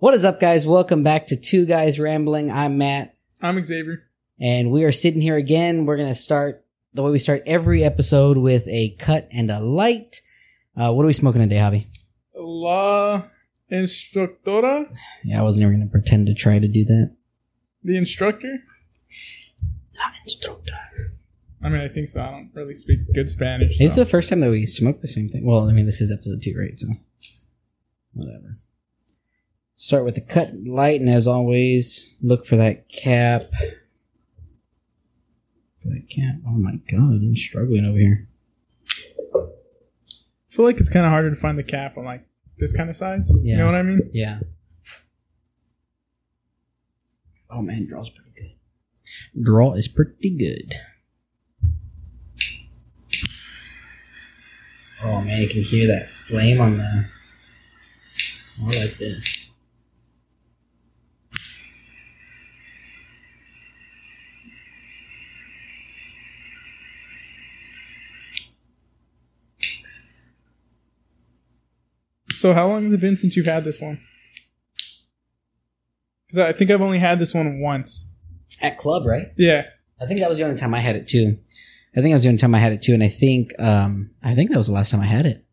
What is up, guys? Welcome back to Two Guys Rambling. I'm Matt, I'm Xavier. and we are sitting here again. We're going to start the way we start every episode with a cut and a light. Uh, what are we smoking today, Javi? La instructora, Yeah, I wasn't even going to pretend to try to do that. the instructor. La instructor. I mean, I think so. I don't really speak good Spanish. It's so. the first time that we smoked the same thing. Well, I mean, this is episode two, right? So, whatever. Start with the cut light, and as always, look for that cap. For that cap. Oh my god, I'm struggling over here. I feel like it's kind of harder to find the cap on like this kind of size. Yeah. You know what I mean? Yeah. Oh man, draw's pretty good. Draw is pretty good. Oh man, you can hear that flame on the. I like this. So, how long has it been since you've had this one? Because I think I've only had this one once. At club, right? Yeah. I think that was the only time I had it too. I think that was the only time I had it too, and I think um I think that was the last time I had it.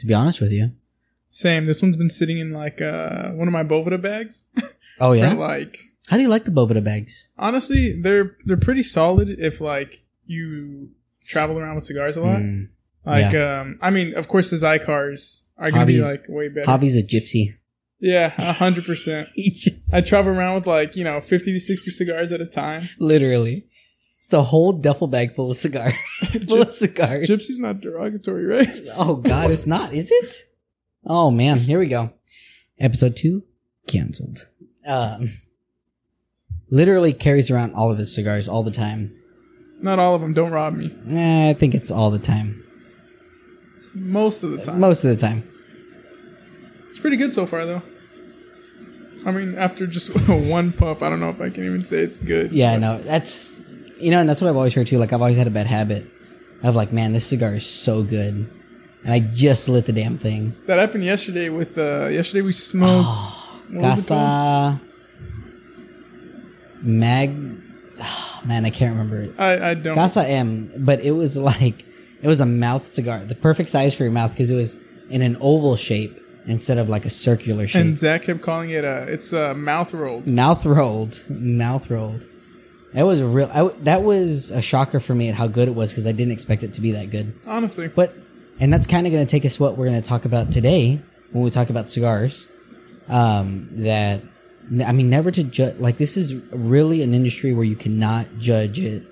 To be honest with you. Same. This one's been sitting in like uh, one of my Boveda bags. Oh for, yeah. like How do you like the Boveda bags? honestly, they're they're pretty solid if like you travel around with cigars a lot. Mm. Like, um, I mean, of course, the Xikars are gonna be like way better. Javi's a gypsy. Yeah, a hundred percent. I travel around with like you know fifty to sixty cigars at a time. literally. It's a whole duffel bag full of cigars. full of cigars. Gypsy's not derogatory, right? Oh God, it's not, is it? Oh man, here we go. Episode two canceled. Um, literally carries around all of his cigars all the time. Not all of them. Don't rob me. Eh, I think it's all the time. Most of the time. Most of the time. It's pretty good so far, though. I mean, after just one puff, I don't know if I can even say it's good. Yeah, I but- know. That's you know, and that's what I've always heard too. Like I've always had a bad habit of like, man, this cigar is so good, and I just lit the damn thing. That happened yesterday with uh yesterday we smoked Oh, what was it called? Casa Mag. ah, man, I can't remember it. I, I don't Casa M, but it was like it was a mouth cigar, the perfect size for your mouth because it was in an oval shape instead of like a circular shape. and Zach kept calling it a it's a mouth rolled. mouth rolled, mouth rolled. That was a real. I that was a shocker for me at how good it was because I didn't expect it to be that good. Honestly. But and that's kind of going to take us what we're going to talk about today when we talk about cigars. Um, that I mean, never to judge. Like this is really an industry where you cannot judge it.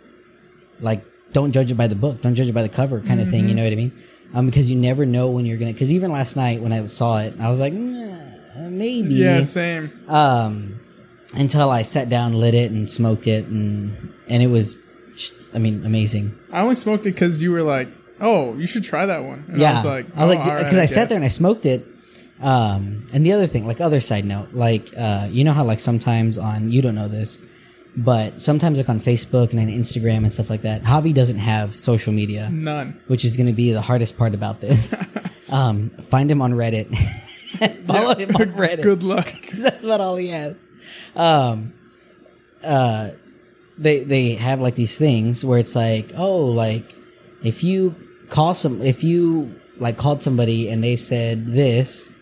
Like, don't judge it by the book. Don't judge it by the cover, kind of thing. You know what I mean? Um, because you never know when you're gonna. Because even last night when I saw it, I was like, "Nah, maybe. Yeah, same. Um, until I sat down, lit it, and smoked it, and and it was, I mean, amazing. I only smoked it because you were like, "Oh, you should try that one." And yeah, I was like, I was "Oh, like, all right, because I, sat there and I smoked it. Um, and the other thing, like other side note, like uh, you know how like sometimes on you don't know this, but sometimes like on Facebook and on Instagram and stuff like that, Javi doesn't have social media, None. which is going to be the hardest part about this. um, find him on Reddit, follow him on Reddit. Good luck. because that's about all he has. Um, uh, they they have like these things where it's like, oh, like if you call some, if you like called somebody and they said this,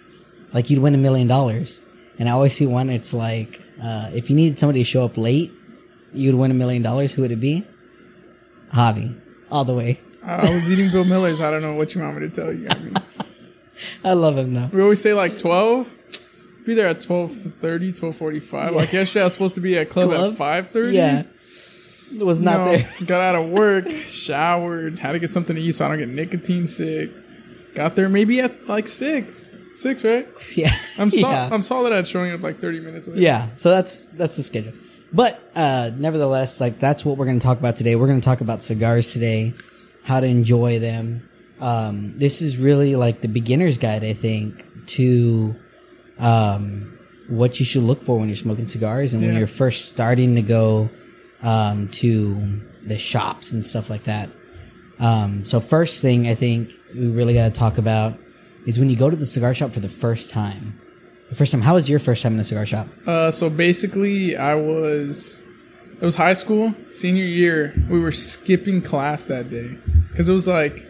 like you'd win a million dollars. And I always see one. It's like, uh, if you needed somebody to show up late, you'd win a million dollars. Who would it be? Javi, all the way. Uh, I was eating Bill Miller's. I don't know what you want me to tell you. I mean, I love him though. we always say like twelve. Be there at 12.30, 12.45. Like yesterday, I was supposed to be at club, Club? at five thirty. Yeah, it was not No, there. got out of work, showered, had to get something to eat so I don't get nicotine sick. Got there maybe at like six, six, right? Yeah, I'm sol- yeah. I'm solid at showing up like 30 minutes. Late. Yeah, so that's that's the schedule. But uh nevertheless, like that's what we're going to talk about today. We're going to talk about cigars today, how to enjoy them. Um this is really like the beginner's guide, I think, to um what you should look for when you're smoking cigars and when you're first starting to go um to the shops and stuff like that. Um so first thing I think we really got to talk about is when you go to the cigar shop for the first time first time. How was your first time in a cigar shop? Uh, so basically, I was it was high school senior year. We were skipping class that day because it was like,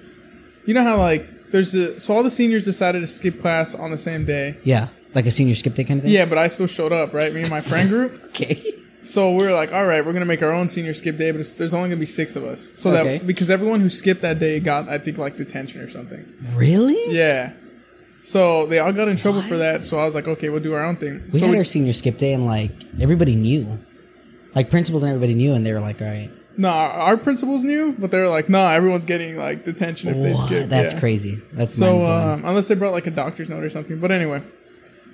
you know how like there's a so all the seniors decided to skip class on the same day. Yeah, like a senior skip day kind of thing. Yeah, but I still showed up, right? Me and my friend group. Okay. So we were like, all right, we're gonna make our own senior skip day, but it's, there's only gonna be six of us. So Okay. that because everyone who skipped that day got, I think, like detention or something. Really? Yeah. So they all got in trouble for that. So I was like, okay, we'll do our own thing. We so had we- our senior skip day, and like everybody knew, like principals and everybody knew, and they were like, "All right, no, our principals knew, but they were like, no, everyone's getting like detention if they What? skip. that's Yeah. crazy. That's So um, unless they brought like a doctor's note or something. But anyway,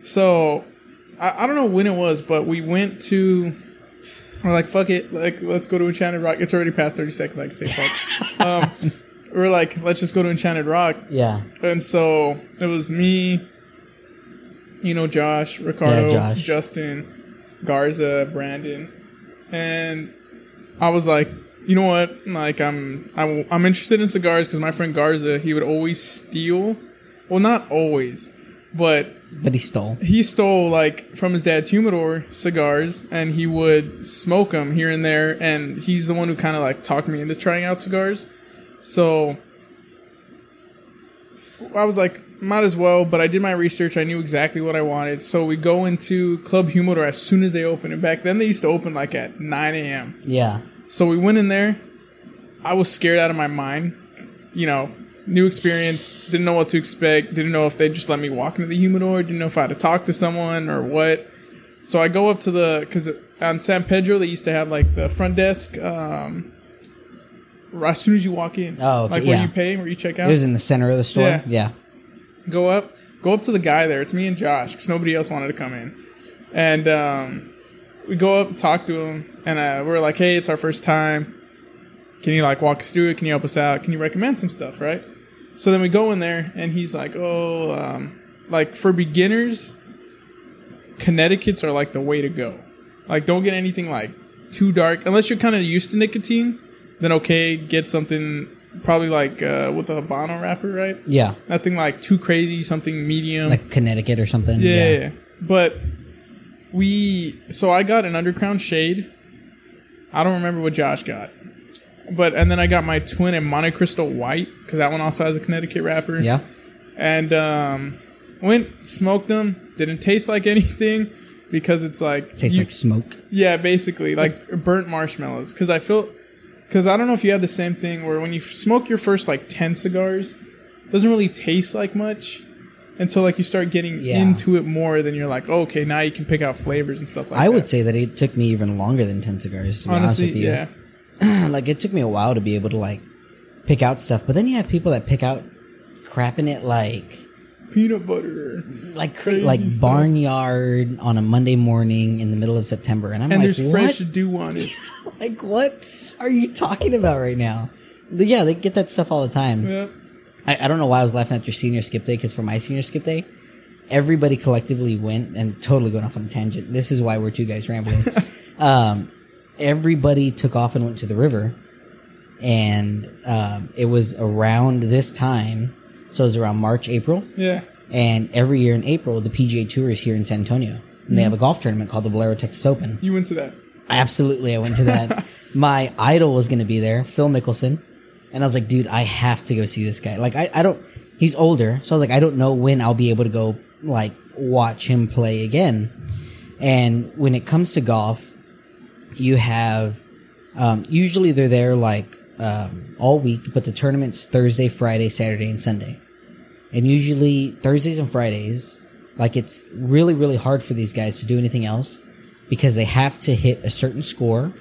so I, I don't know when it was, but we went to. We're like, fuck it, like let's go to Enchanted Rock. It's already past thirty seconds. I can say fuck. um, we're like, let's just go to Enchanted Rock. yeah, And so it was me, you know, Josh, Ricardo, Yeah, Josh. Justin, Garza, Brandon, and I was like, you know what? Like, I'm I'm, I'm interested in cigars because my friend Garza, he would always steal. Well, not always, but but he stole. he stole like from his dad's humidor cigars and he would smoke them here and there and he's the one who kind of like talked me into trying out cigars so i was like might as well but i did my research. I knew exactly what i wanted. So we go into club humidor as soon as they open. And back then they used to open like at 9 a.m Yeah, so we went in there. I was scared out of my mind. You know, new experience, didn't know what to expect, didn't know if they'd just let me walk into the humidor, didn't know if I had to talk to someone or what. So I go up to the, because on San Pedro, they used to have like the front desk, um, as soon as you walk in. Oh, okay, Like yeah. when you pay, or you check out. it was in the center of the store. Yeah. Yeah, go up, go up to the guy there. It's me and Josh because nobody else wanted to come in, and um, we go up, talk to him, and uh, we're like, "Hey, it's our first time. Can you like walk us through it? Can you help us out? Can you recommend some stuff?" Right. So then we go in there, and he's like, "Oh, um, like for beginners, Connecticut's are like the way to go. Like, don't get anything like too dark unless you're kind of used to nicotine. Then okay, get something." Probably like uh, with a Habano wrapper, right? yeah, Nothing like too crazy, something medium. like Connecticut or something. yeah, yeah, yeah. But we so I got an Undercrown Shade. I don't remember what Josh got. But and then I got my twin in Montecristo white because that one also has a Connecticut wrapper. yeah. And um, went smoked them. Didn't taste like anything because it's like Tastes you- like smoke. yeah, basically like burnt marshmallows. Because I feel, because I don't know if you had the same thing where when you smoke your first like ten cigars, it doesn't really taste like much until like you start getting Yeah. into it more. Then you're like, oh, okay, now you can pick out flavors and stuff like I that. I would say that it took me even longer than ten cigars. To be honestly, honest with you. yeah, like it took me a while to be able to like pick out stuff. But then you have people that pick out crap in it like peanut butter. like Crazy like stuff. barnyard on a Monday morning in the middle of September, and I'm And like, there's what? fresh dew on it. like what are you talking about right now? Yeah, they get that stuff all the time. yeah. I, I don't know why I was laughing at your senior skip day because for my senior skip day, everybody collectively went and totally going off on a tangent. This is why we're two guys rambling. um, everybody took off and went to the river, and um, it was around this time, so it was around March, April, Yeah. and every year in April the PGA Tour is here in San Antonio, and they have a golf tournament called the Valero Texas Open. You went to that. Absolutely, I went to that. My idol was going to be there, Phil Mickelson, and I was like, dude, I have to go see this guy. Like, I, I don't. He's older, so I was like, I don't know when I'll be able to go like watch him play again. And when it comes to golf, you have um, usually they're there like um, all week, but the tournament's Thursday, Friday, Saturday, and Sunday. And usually Thursdays and Fridays, like it's really, really hard for these guys to do anything else because they have to hit a certain score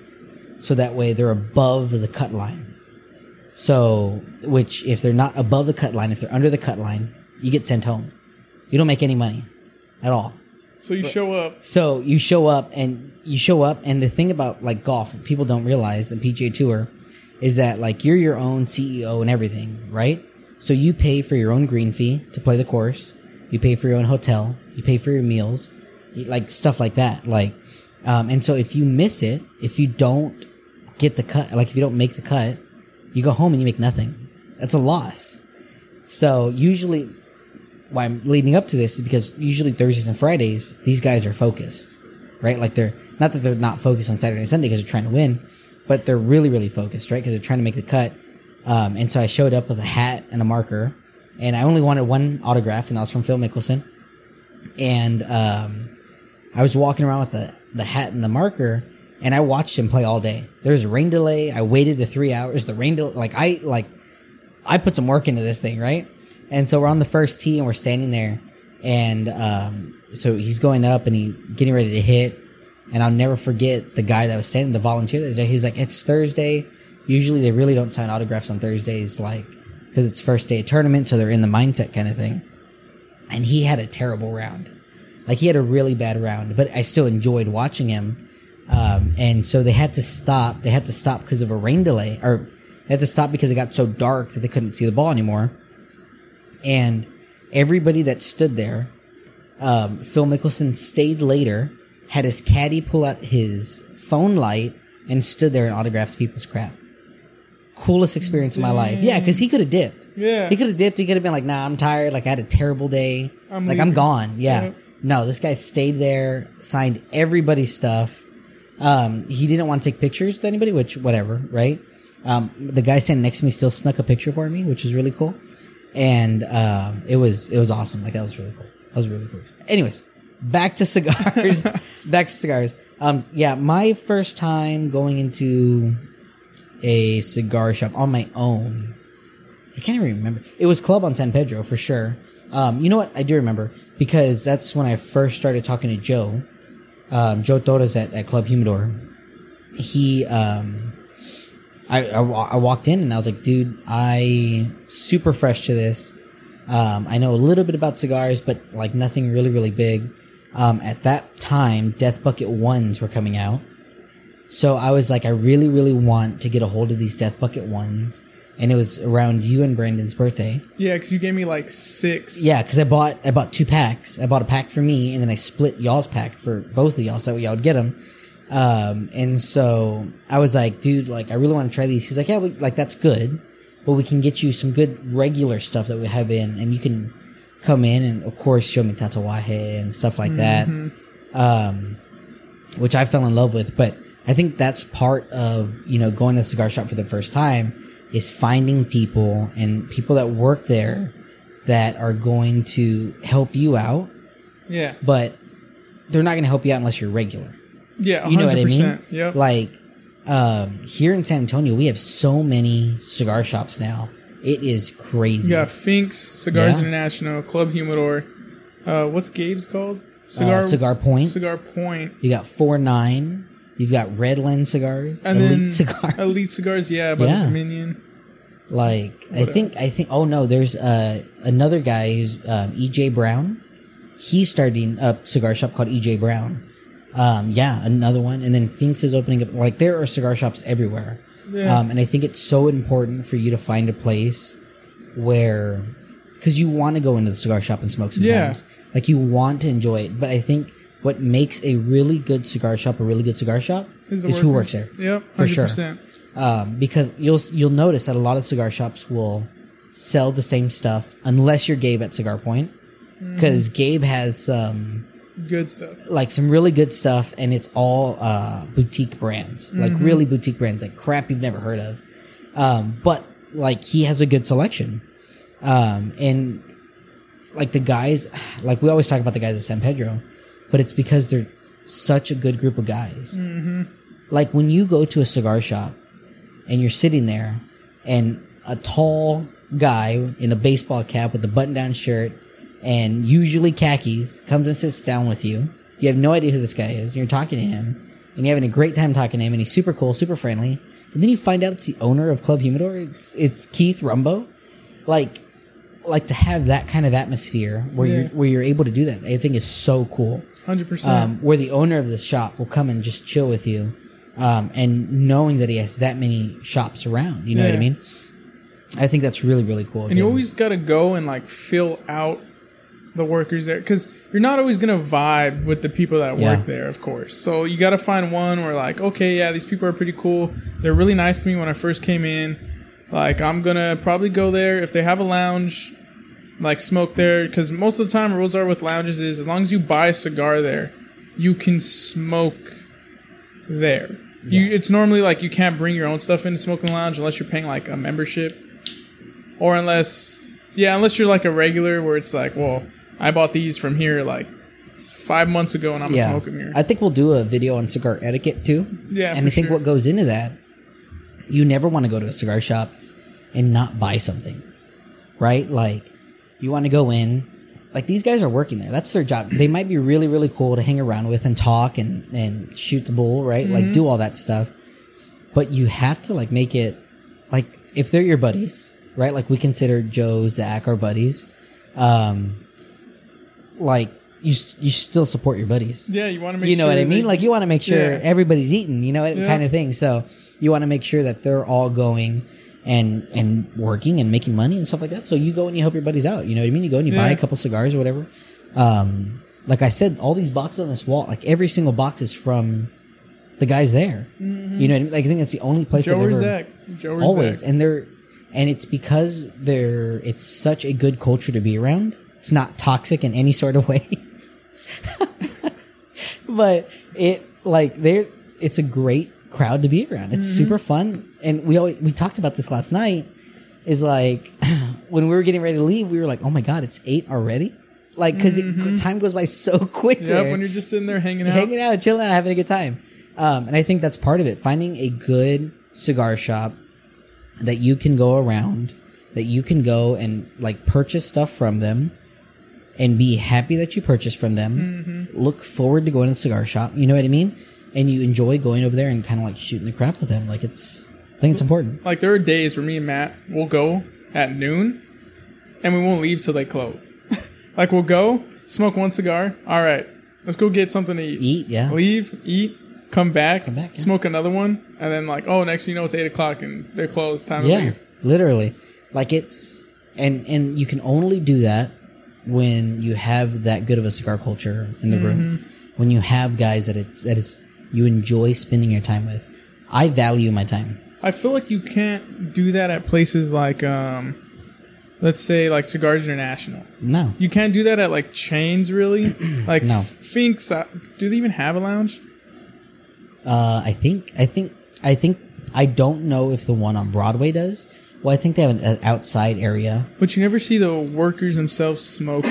so that way they're above the cut line. So, which if they're not above the cut line, if they're under the cut line, you get sent home. You don't make any money at all. So you show up. So you show up and you show up, and the thing about like golf, people don't realize the PGA Tour is that like you're your own CEO and everything, right? So you pay for your own green fee to play the course. You pay for your own hotel. You pay for your meals, like stuff like that. Like, um, and so if you miss it, if you don't get the cut, like if you don't make the cut, you go home and you make nothing. That's a loss. So usually why I'm leading up to this is because usually Thursdays and Fridays these guys are focused, right? Like they're not that they're not focused on Saturday and Sunday because they're trying to win, but they're really really focused, right? Because they're trying to make the cut. Um, and so I showed up with a hat and a marker, and I only wanted one autograph, and that was from Phil Mickelson. And um, I was walking around with the the hat and the marker, and I watched him play all day. There was a rain delay. I waited the three hours. The rain delay, like I like, I put some work into this thing, right? And so we're on the first tee, and we're standing there, and um, so he's going up, and he's getting ready to hit. And I'll never forget the guy that was standing, the volunteer that. He's like, "It's Thursday. Usually they really don't sign autographs on Thursdays, like because it's first day of tournament, so they're in the mindset kind of thing." And he had a terrible round. Like he had a really bad round, but I still enjoyed watching him. Um, and so they had to stop. They had to stop because of a rain delay, or they had to stop because it got so dark that they couldn't see the ball anymore. And everybody that stood there, um, Phil Mickelson stayed later, had his caddy pull out his phone light, and stood there and autographed people's crap. Coolest experience of my life. Yeah, because he could have dipped. Yeah. He could have dipped. He could have been like, "Nah, I'm tired. Like I had a terrible day. I'm like I'm gone." Yeah. Yeah. No, this guy stayed there, signed everybody's stuff. Um, he didn't want to take pictures with anybody, which whatever, right? Um, the guy standing next to me still snuck a picture for me, which is really cool. And um, it was it was awesome. Like that was really cool. That was really cool. Anyways, back to cigars. back to cigars. Um, yeah, my first time going into a cigar shop on my own. I can't even remember. It was Club on San Pedro for sure. Um, you know what? I do remember because that's when I first started talking to Joe, um, Joe Torres at, at Club Humidor. He, um, I, I, I walked in and I was like, dude, I super fresh to this. Um, I know a little bit about cigars, but like nothing really, really big. Um, at that time, Death Bucket ones were coming out. So I was like, I really, really want to get a hold of these Death Bucket ones. And it was around you and Brandon's birthday. Yeah, because you gave me like six. Yeah, because I bought I bought two packs. I bought a pack for me, and then I split y'all's pack for both of y'all, so that way y'all would get them. Um, and so I was like, dude, like I really want to try these. He's like, yeah, we, like that's good, but we can get you some good regular stuff that we have in, and you can come in and of course show me Tatuaje and stuff like that. Um, which I fell in love with, but I think that's part of you know going to the cigar shop for the first time is finding people and people that work there that are going to help you out, Yeah. but they're not going to help you out unless you're regular. Yeah. 100%. You know what I mean? Yep. Like um, here in San Antonio, we have so many cigar shops now. It is crazy. Yeah, Finks, Cigars Yeah. International, Club Humidor. Uh, what's Gabe's called? Uh, Cigar Point. Cigar Point. You got four nine. You've got Redland cigars, And Elite then cigars, Elite Cigars, yeah, by Yeah. the Dominion. Like I What think else? I think oh no, there's uh another guy who's um, EJ Brown. He's starting a cigar shop called EJ Brown. Um, yeah, another one, and then Thinks is opening up. Like there are cigar shops everywhere, Yeah. um, and I think it's so important for you to find a place where, because you want to go into the cigar shop and smoke Yeah. sometimes. Like you want to enjoy it, but I think what makes a really good cigar shop a really good cigar shop Who's is who works there Yep. For sure. 100%. um, because you'll you'll notice that a lot of cigar shops will sell the same stuff unless you're Gabe at Cigar Point, Mm-hmm. because Gabe has some Good stuff. like some really good stuff, and it's all uh, boutique brands, like Mm-hmm. really boutique brands, like crap you've never heard of. Um, but like he has a good selection, um, and like the guys, like we always talk about the guys at San Pedro, but it's because they're such a good group of guys. Mm-hmm. Like when you go to a cigar shop and you're sitting there and a tall guy in a baseball cap with a button down shirt and usually khakis comes and sits down with you. You have no idea who this guy is. And you're talking to him and you're having a great time talking to him and he's super cool, super friendly. And then you find out it's the owner of Club Humidor. It's, it's Keith Rumbo. Like, like to have that kind of atmosphere where Yeah. you're, where you're able to do that, I think is so cool Hundred percent. um, where the owner of the shop will come and just chill with you, um, and knowing that he has that many shops around. You know what I mean? I think that's really really cool. And you always got to go and like fill out the workers there because you're not always gonna vibe with the people that Yeah. work there, of course. So you got to find one where like, okay, yeah, these people are pretty cool. They're really nice to me when I first came in. Like I'm gonna probably go there if they have a lounge. like smoke there because most of the time rules are with lounges is as long as you buy a cigar there, you can smoke there. You, it's normally like you can't bring your own stuff into smoking lounge unless you're paying like a membership, or unless yeah, unless you're like a regular where it's like, well, I bought these from here like five months ago and I'm yeah. them here. I think we'll do a video on cigar etiquette too. Yeah, and I think sure. what goes into that, you never want to go to a cigar shop and not buy something, right? Like, you want to go in. Like these guys are working there. That's their job. They might be really, really cool to hang around with and talk and and shoot the bull, right? Mm-hmm. Like do all that stuff. But you have to like make it like if they're your buddies, right? Like we consider Joe, Zach our buddies. Um, like you, you still support your buddies yeah, you want to make you know sure what I mean? Like you want to make sure Yeah. everybody's eating, you know, Yeah. kind of thing. So you want to make sure that they're all going and and working and making money and stuff like that. So you go and you help your buddies out. You know what I mean? You go and you buy a couple cigars or whatever. Um, like I said, all these boxes on this wall, like every single box is from the guys there. You know, what I mean? Like I think that's the only place Mm-hmm. Joe I've ever Zach. Joe always, Zach. and they're and it's because they're it's such a good culture to be around. It's not toxic in any sort of way. but it like they're it's a great crowd to be around. It's mm-hmm. super fun, and we always, we talked about this last night. Is like when we were getting ready to leave, we were like, "Oh my god, it's eight already!" Like because mm-hmm. time goes by so quick. There when you're just sitting there hanging out. hanging out, chilling, having a good time. Um, and I think that's part of it. Finding a good cigar shop that you can go around, that you can go and like purchase stuff from them and be happy that you purchased from them. Mm-hmm. Look forward to going to the cigar shop. You know what I mean? And you enjoy going over there and kind of like shooting the crap with them. Like it's, I think it's important. Like there are days where me and Matt will go at noon, and we won't leave till they close. like we'll go smoke one cigar. All right, let's go get something to eat. Eat, yeah. Leave, eat, come back, Come back, yeah. smoke another one, and then like oh next thing you know it's eight o'clock and they're closed. Time to Yeah, leave. literally. Like it's and and you can only do that when you have that good of a cigar culture in the room. Mm-hmm. When you have guys that it's that is you enjoy spending your time with. I value my time. I feel like you can't do that at places like um, let's say like Cigars International. No. You can't do that at like chains really. like No. Finks, uh, do they even have a lounge? Uh I think I think I think I don't know if the one on Broadway does. Well, I think they have an, an outside area. But you never see the workers themselves smoke.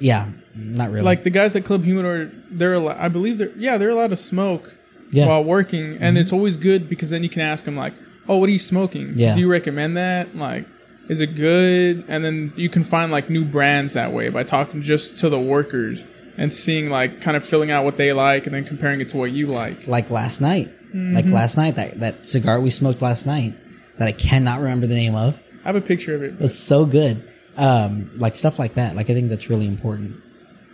Yeah, not really. like the guys at Club Humidor, they're al- I believe they're yeah they're allowed to smoke Yeah. Mm-hmm. while working, and it's always good because then you can ask them like, oh, what are you smoking? Yeah. Do you recommend that? Like, is it good? And then you can find like new brands that way by talking just to the workers and seeing like kind of filling out what they like and then comparing it to what you like. like last night. Like last night that that cigar we smoked last night that I cannot remember the name of. I have a picture of it. was so good. Um, like stuff like that. Like I think that's really important.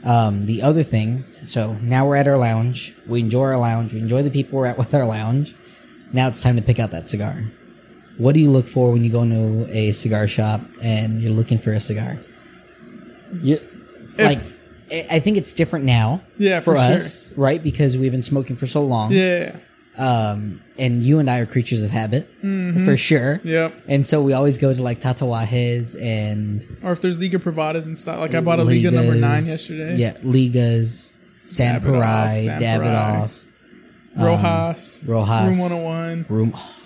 Um, the other thing, so now we're at our lounge. We enjoy our lounge. We enjoy the people we're at with our lounge. Now it's time to pick out that cigar. What do you look for when you go into a cigar shop and you're looking for a cigar? You like, I I think it's different now. Yeah, for, for sure. us, right? Because we've been smoking for so long. Yeah. Um, and you and I are creatures of habit, Mm-hmm. for sure. Yep. And so we always go to like Tatuajes and Or if there's Liga Privadas and stuff. Like I bought a Liga number nine yesterday. Yeah, Ligas, San Parai, Davidoff, um, Rojas. Rojas. Room 101. Room. oh,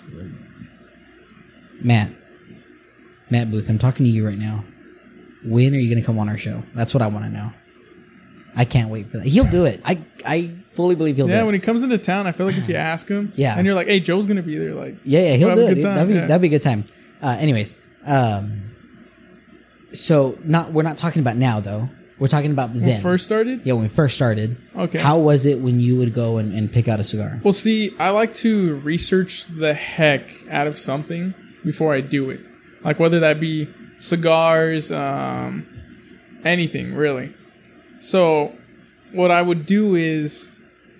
Matt, Matt Booth, I'm talking to you right now. When are you going to come on our show? That's what I want to know. I can't wait for that. He'll do it. I I fully believe he'll Yeah, do when he comes into town, I feel like if you ask him, Yeah. and you're like, "Hey, Joe's gonna be there," like, Yeah, yeah, he'll We'll do it. That'd be yeah. that'd be a good time. Uh, anyways, um, so not we're not talking about now though. We're talking about when then. we first started. yeah, when we first started. Okay. How was it when you would go and, and pick out a cigar? Well, see, I like to research the heck out of something before I do it. Like whether that be cigars, um, anything really. So, what I would do is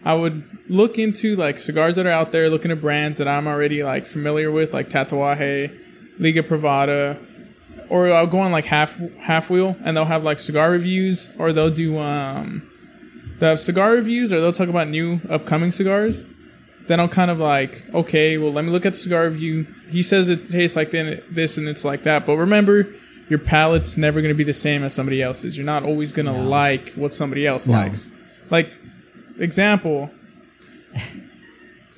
I would look into like cigars that are out there, looking at brands that I'm already like familiar with, like Tatuaje, Liga Privada, or I'll go on like half half wheel and they'll have like cigar reviews, or they'll do um, they have cigar reviews, or they'll talk about new upcoming cigars. Then I'll kind of like, okay, well, let me look at the cigar review. He says it tastes like this and it's like that, but remember, your palate's never going to be the same as somebody else's. You're not always going to No. like what somebody else No. likes. Like, example,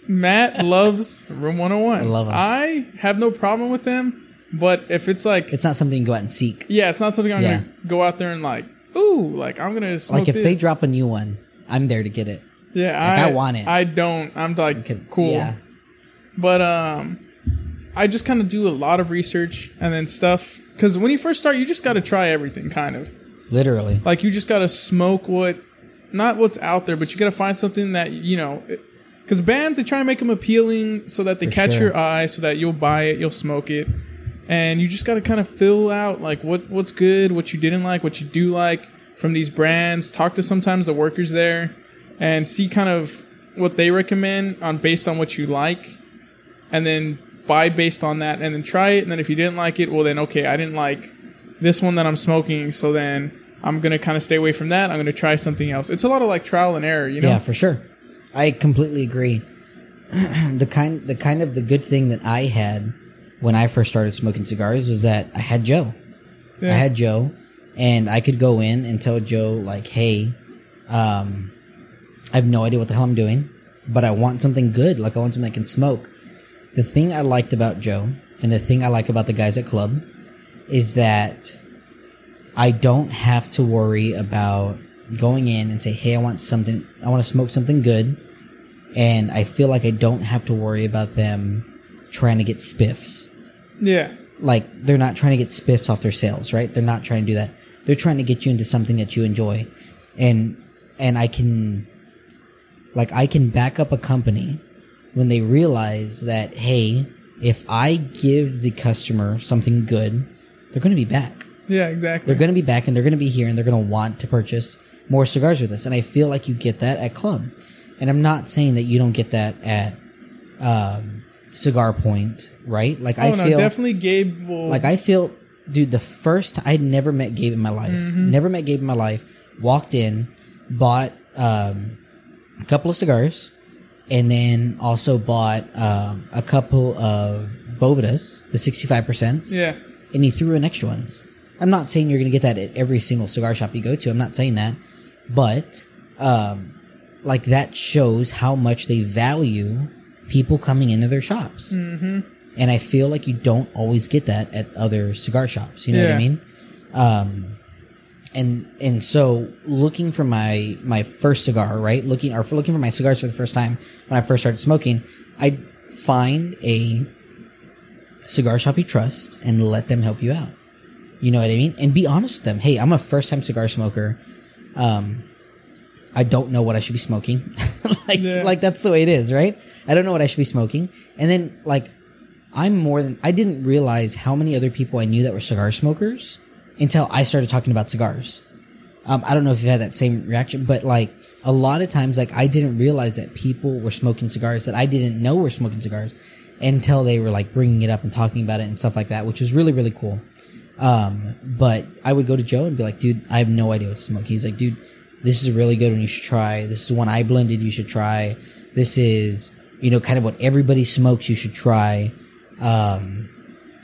Matt loves Room 101. I love 'em. I have no problem with them, but if it's like, It's not something you go out and seek. yeah, it's not something I'm Yeah. going to go out there and like, ooh, like I'm going to smoke Like if they this. drop a new one, I'm there to get it. yeah, I, I want it. I don't. I'm like, Could- cool. Yeah. But um, I just kind of do a lot of research and then stuff. Because when you first start, you just got to try everything, kind of. Literally. Like you just got to smoke what, not what's out there, but you got to find something that you know. Because bands they try and make them appealing so that they For catch sure. your eye, so that you'll buy it, you'll smoke it, and you just got to kind of fill out like what what's good, what you didn't like, what you do like from these brands. Talk to sometimes the workers there, and see kind of what they recommend on based on what you like, and then buy based on that, and then try it. And then if you didn't like it, well then okay, I didn't like this one that I'm smoking, so then I'm gonna kind of stay away from that. I'm gonna try something else. It's a lot of like trial and error, you know. Yeah, for sure. I completely agree. the kind the kind of the good thing that I had when I first started smoking cigars was that I had Joe. Yeah. I had Joe and I could go in and tell Joe like, "Hey, um I have no idea what the hell I'm doing, but I want something good. Like I want something I can smoke." The thing I liked about Joe and the thing I like about the guys at club is that I don't have to worry about going in and say, "Hey, I want something. I want to smoke something good," and I feel like I don't have to worry about them trying to get spiffs. yeah, Like they're not trying to get spiffs off their sales, right? They're not trying to do that. They're trying to get you into something that you enjoy, and and I can, like, I can back up a company when they realize that, hey, if I give the customer something good, they're going to be back yeah, exactly. they're going to be back and they're going to be here and they're going to want to purchase more cigars with us. And I feel like you get that at club. And I'm not saying that you don't get that at um, Cigar Point, right? Like oh I no, feel definitely Gabe will. like I feel, dude. The first I'd never met Gabe in my life. Never met Gabe in my life. Walked in, bought um, a couple of cigars, and then also bought um, a couple of Bovedas, the 65 percent yeah, and he threw in extra ones. I'm not saying you're going to get that at every single cigar shop you go to. I'm not saying that, but um, like that shows how much they value people coming into their shops. Mm-hmm. And I feel like you don't always get that at other cigar shops. You know what I mean? Um, and and so looking for my my first cigar, right? Looking or for looking for my cigars for the first time when I first started smoking, I find a cigar shop you trust and let them help you out. You know what I mean? And be honest with them. Hey, I'm a first time cigar smoker. Um, I don't know what I should be smoking. like, Yeah. like that's the way it is, right? I don't know what I should be smoking. And then like, I'm more than, I didn't realize how many other people I knew that were cigar smokers until I started talking about cigars. Um, I don't know if you had that same reaction, but like a lot of times, like I didn't realize that people were smoking cigars that I didn't know were smoking cigars until they were like bringing it up and talking about it and stuff like that, which was really, really cool. Um, but I would go to Joe and be like, dude, I have no idea what to smoke. He's like, dude, this is a really good one. You should try. This is one I blended. You should try. This is, you know, kind of what everybody smokes. You should try. Um,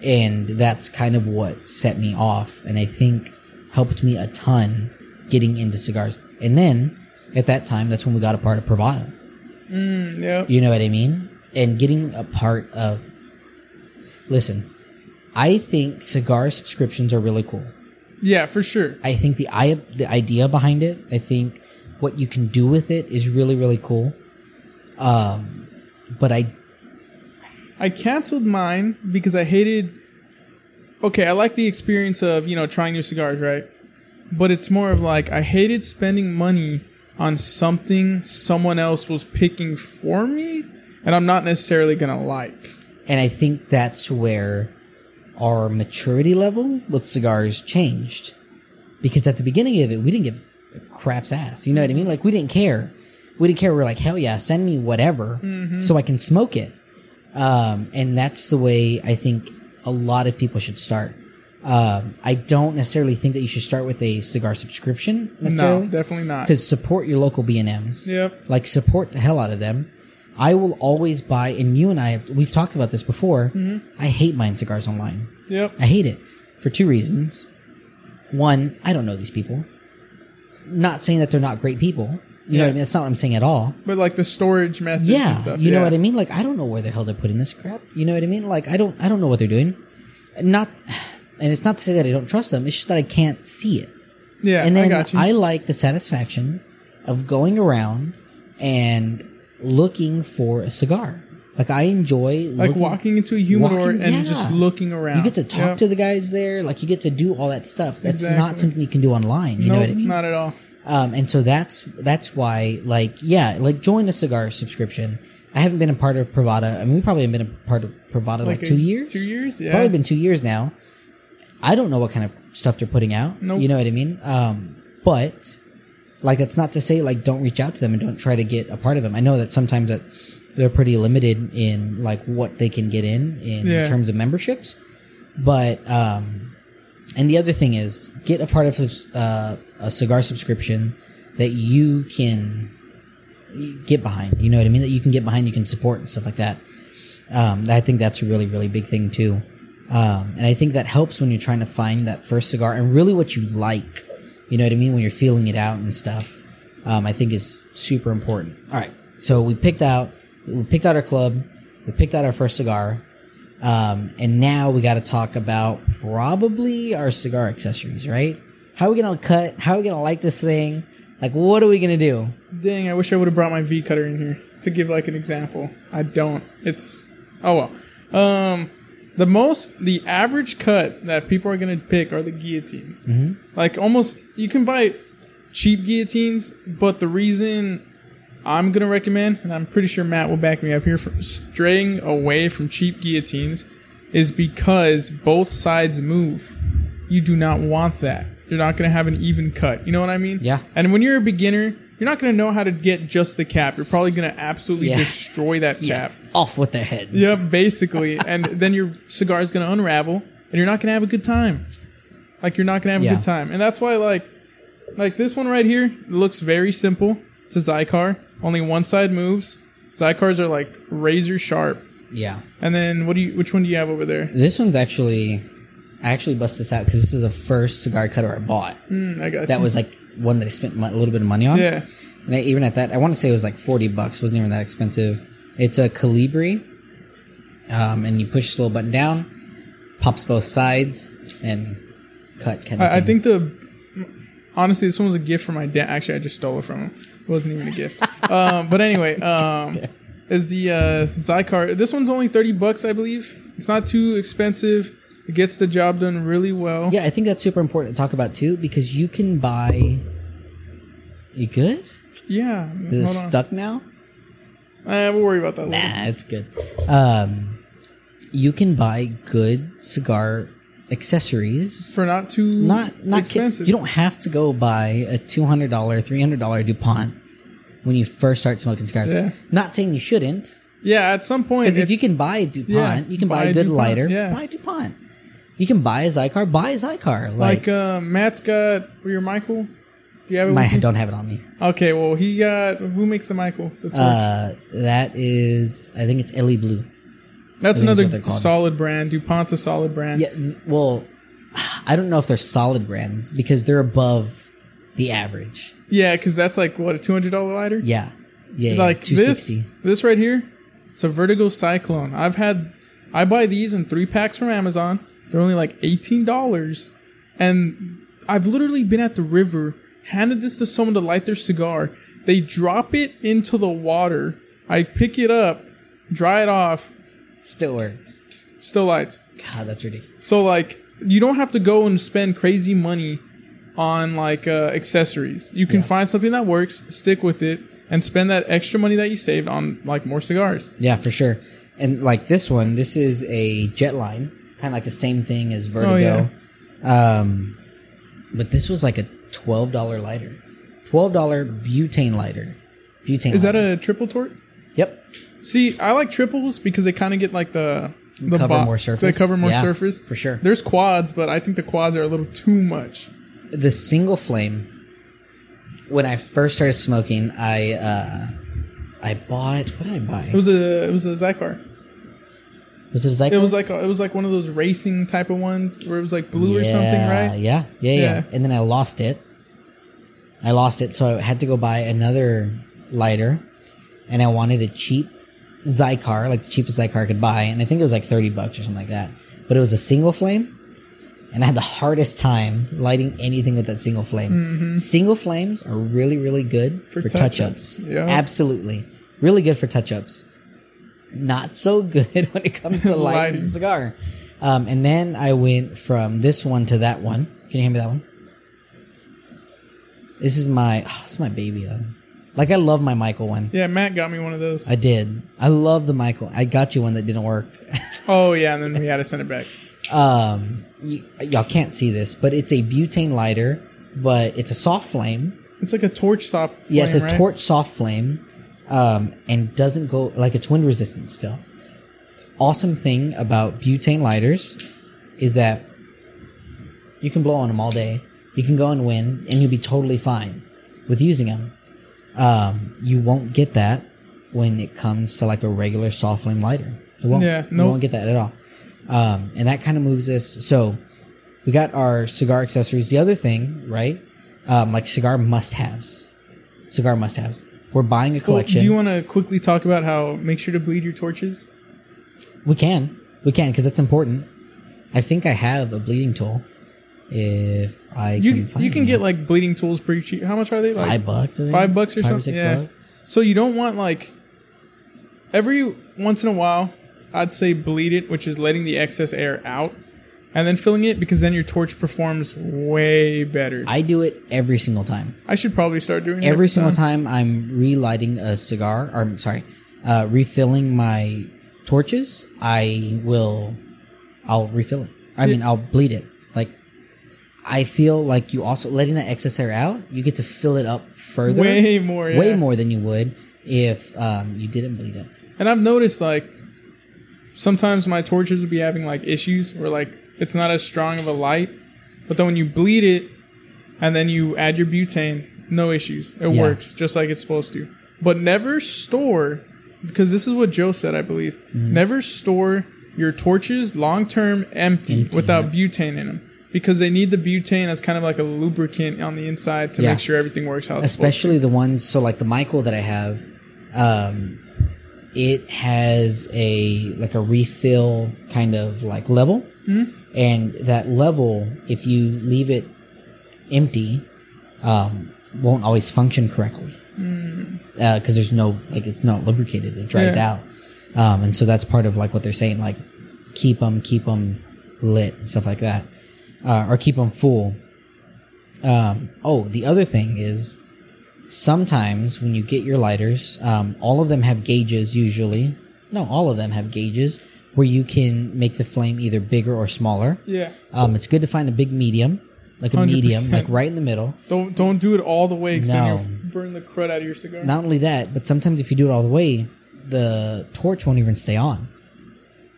and that's kind of what set me off and I think helped me a ton getting into cigars. And then at that time, that's when we got a part of Privada. mm, yeah, You know what I mean? And getting a part of. Listen, I think cigar subscriptions are really cool. yeah, for sure. I think the i the idea behind it. I think what you can do with it is really really cool. Um, but I I canceled mine because I hated. Okay, I like the experience of you know trying new cigars, right? But it's more of like I hated spending money on something someone else was picking for me, and I'm not necessarily gonna like. and I think that's where our maturity level with cigars changed. Because at the beginning of it, we didn't give a crap's ass. You know what I mean? Like we didn't care. We didn't care. We are like, hell yeah, send me whatever so I can smoke it. Um, and that's the way I think a lot of people should start. Um, I don't necessarily think that you should start with a cigar subscription. No, definitely not. Because support your local B and M's. Yep. Like support the hell out of them. I will always buy, and you and I have we've talked about this before. Mm-hmm. I hate buying cigars online. Yep. I hate it for two reasons. One, I don't know these people. Not saying that they're not great people. You know what I mean? That's not what I'm saying at all. But like the storage methods Yeah, and stuff. you know what I mean. Like I don't know where the hell they're putting this crap. You know what I mean? Like I don't, I don't know what they're doing. Not, and it's not to say that I don't trust them. It's just that I can't see it. Yeah, and I then got you. I like the satisfaction of going around and looking for a cigar. Like I enjoy like looking- walking into a humidor walking- and yeah. just looking around. You get to talk Yep. to the guys there. Like you get to do all that stuff. That's Exactly. not something you can do online. You know what I mean? Not at all. Um, and so that's that's why, like, yeah, like join a cigar subscription. I haven't been a part of Privada. I mean, we probably haven't been a part of Privada like, a- two years. Two years, yeah. Probably been two years now. I don't know what kind of stuff they're putting out. Nope. You know what I mean? Um, but like that's not to say like don't reach out to them and don't try to get a part of them. I know that sometimes that they're pretty limited in like what they can get in in Yeah. terms of memberships. But um, and the other thing is get a part of uh, a cigar subscription that you can get behind. You know what I mean? That you can get behind, you can support and stuff like that. Um, I think that's a really, really big thing too. Um, and I think that helps when you're trying to find that first cigar and really what you like. You know what I mean? When you're feeling it out and stuff. Um, I think is super important. All right. So we picked out, we picked out our club. We picked out our first cigar. Um, and now we got to talk about probably our cigar accessories, right? How are we going to cut? How are we going to light this thing? Like, what are we going to do? Dang, I wish I would have brought my V cutter in here to give like an example. I don't. It's oh well. Um, the most, the average cut that people are gonna pick are the guillotines. Mm-hmm. Like almost, you can buy cheap guillotines, but the reason I'm gonna recommend, and I'm pretty sure Matt will back me up here, for straying away from cheap guillotines, is because both sides move. You do not want that. You're not gonna have an even cut. You know what I mean? Yeah. And when you're a beginner, you're not going to know how to get just the cap. You're probably going to absolutely Yeah. destroy that cap. Off with their heads. Yep, basically. and then your cigar is going to unravel and you're not going to have a good time. Like you're not going to have Yeah. a good time. And that's why like like this one right here looks very simple. It's a Xikar. Only one side moves. Xikars are like razor sharp. Yeah. And then what do you which one do you have over there? This one's actually, I actually bust this out because this is the first cigar cutter I bought. Mm, I got That you. was like one that I spent a little bit of money on. Yeah. And I, even at that, I want to say it was like 40 bucks. wasn't even that expensive. It's a Colibri. Um, and you push this little button down, pops both sides, and cut kind of I, I think the honestly, this one was a gift from my dad. Actually, I just stole it from him. It wasn't even a gift. um, but anyway, um, is the uh, Xikar. This one's only thirty bucks, I believe. It's not too expensive. It gets the job done really well. Yeah, I think that's super important to talk about too because you can buy. You good? Yeah. Is it stuck now? Eh, we'll worry about that later. Nah, it's good. Um, you can buy good cigar accessories. For not too Not not ki- expensive. you don't have to go buy a two hundred dollar, three hundred dollar Dupont when you first start smoking cigars. Yeah. Not saying you shouldn't, yeah, at some point, because if, you can buy a DuPont, Yeah, you can buy, buy a a good DuPont, lighter. yeah. Buy a DuPont. You can buy a Xikar. Buy a Xikar. like Like, uh, Matt's got your Michael. Do you have it? my, with I you? don't have it on me. Okay, well he got who makes the Michael? The torch? Uh, that is, I think it's Ellie Blue. That's think is what they're another called. solid brand. DuPont's a solid brand. Yeah, well, I don't know if they're solid brands because they're above the average. Yeah, because that's like what a two hundred dollar lighter. Yeah, yeah, like two this, this right here. It's a Vertigo Cyclone. I've had, I buy these in three packs from Amazon. They're only like eighteen dollars, and I've literally been at the river, handed this to someone to light their cigar. They drop it into the water. I pick it up, dry it off, Still works. still lights. God, that's ridiculous. So like you don't have to go and spend crazy money on like uh, accessories. You can Yeah. find something that works, stick with it, and spend that extra money that you saved on like more cigars. Yeah, for sure. And like this one, this is a Jetline, kind of like the same thing as Vertigo. Um, but this was like a twelve dollar lighter, twelve dollar butane lighter. Butane. Is that a triple torch? Yep. See, I like triples because they kind of get like the the Cover bo- more surface. They cover more Yeah, surface for sure. There's quads, but I think the quads are a little too much. the single flame when i first started smoking i uh i bought what did i buy It was a it was a Xikar. Was it? It was like a, it was like one of those racing type of ones where it was like blue or something, Yeah, right? Yeah, yeah, yeah, Yeah. And then I lost it. I lost it, so I had to go buy another lighter, and I wanted a cheap Xikar, like the cheapest Xikar I could buy, and I think it was like thirty bucks or something like that. But it was a single flame, and I had the hardest time lighting anything with that single flame. Mm-hmm. Single flames are really, really good For for, touch-ups, touch-ups. yeah. Absolutely, really good for touch-ups. Not so good when it comes to lighting the cigar. Um, and then I went from this one to that one. Can you hand me that one? This is my, oh, it's my baby though. Like I love my Michael one. Yeah, Matt got me one of those. I did. I love the Michael. I got you one that didn't work. oh yeah, and then we had to send it back. um, y- y'all can't see this, but it's a butane lighter, but it's a soft flame. It's like a torch soft. Flame, yeah, it's a right? torch soft flame, um, and doesn't go like it's wind resistant still. Awesome thing about butane lighters is that you can blow on them all day. You can go in wind, and you'll be totally fine with using them. Um, you won't get that when it comes to like a regular soft flame lighter. It won't. Yeah, you won't get that at all. Um, and that kind of moves us. So we got our cigar accessories. The other thing, right? Um, like cigar must-haves. Cigar must-haves. We're buying a Well, collection. do you want to quickly talk about how make sure to bleed your torches? we can, we can, because that's important. I think I have a bleeding tool. If I You can find you can one. get like bleeding tools pretty cheap. How much are they? Like five bucks. Five bucks or five something? six Yeah. bucks. So you don't want like every once in a while, I'd say bleed it, which is letting the excess air out, and then filling it because then your torch performs way better. I, do it every single time. I should probably start doing it Every single time I'm relighting a cigar, or I'm sorry, uh, refilling my torches, I will, I'll refill it. I mean, I'll bleed it. Like, I feel like you also letting that excess air out, you get to fill it up further, Way more, yeah. way more than you would if um, you didn't bleed it. And I've noticed like sometimes my torches would be having like issues where like it's not as strong of a light, but then when you bleed it and then you add your butane, no issues. It Yeah. works just like it's supposed to. But never store because this is what Joe said, I believe. Mm-hmm. Never store your torches long term empty, Empty, without butane in them. Because they need the butane as kind of like a lubricant on the inside to Yeah. make sure everything works how supposed especially the ones so like the Michael that I have, um, it has a like a refill kind of like level, Mhm. And that level, if you leave it empty, um, won't always function correctly because there's no like it's not lubricated; it dries Yeah. out, um, and so that's part of like what they're saying, like keep them, keep them lit, and stuff like that, uh, or keep them full. Um, oh, the other thing is sometimes when you get your lighters, um, all of them have gauges usually. No, all of them have gauges where you can make the flame either bigger or smaller. Yeah. Um, it's good to find a big medium, like a 100%. medium, like right in the middle. Don't don't do it all the way because then No. you'll burn the crud out of your cigar. Not only that, but sometimes if you do it all the way, the torch won't even stay on.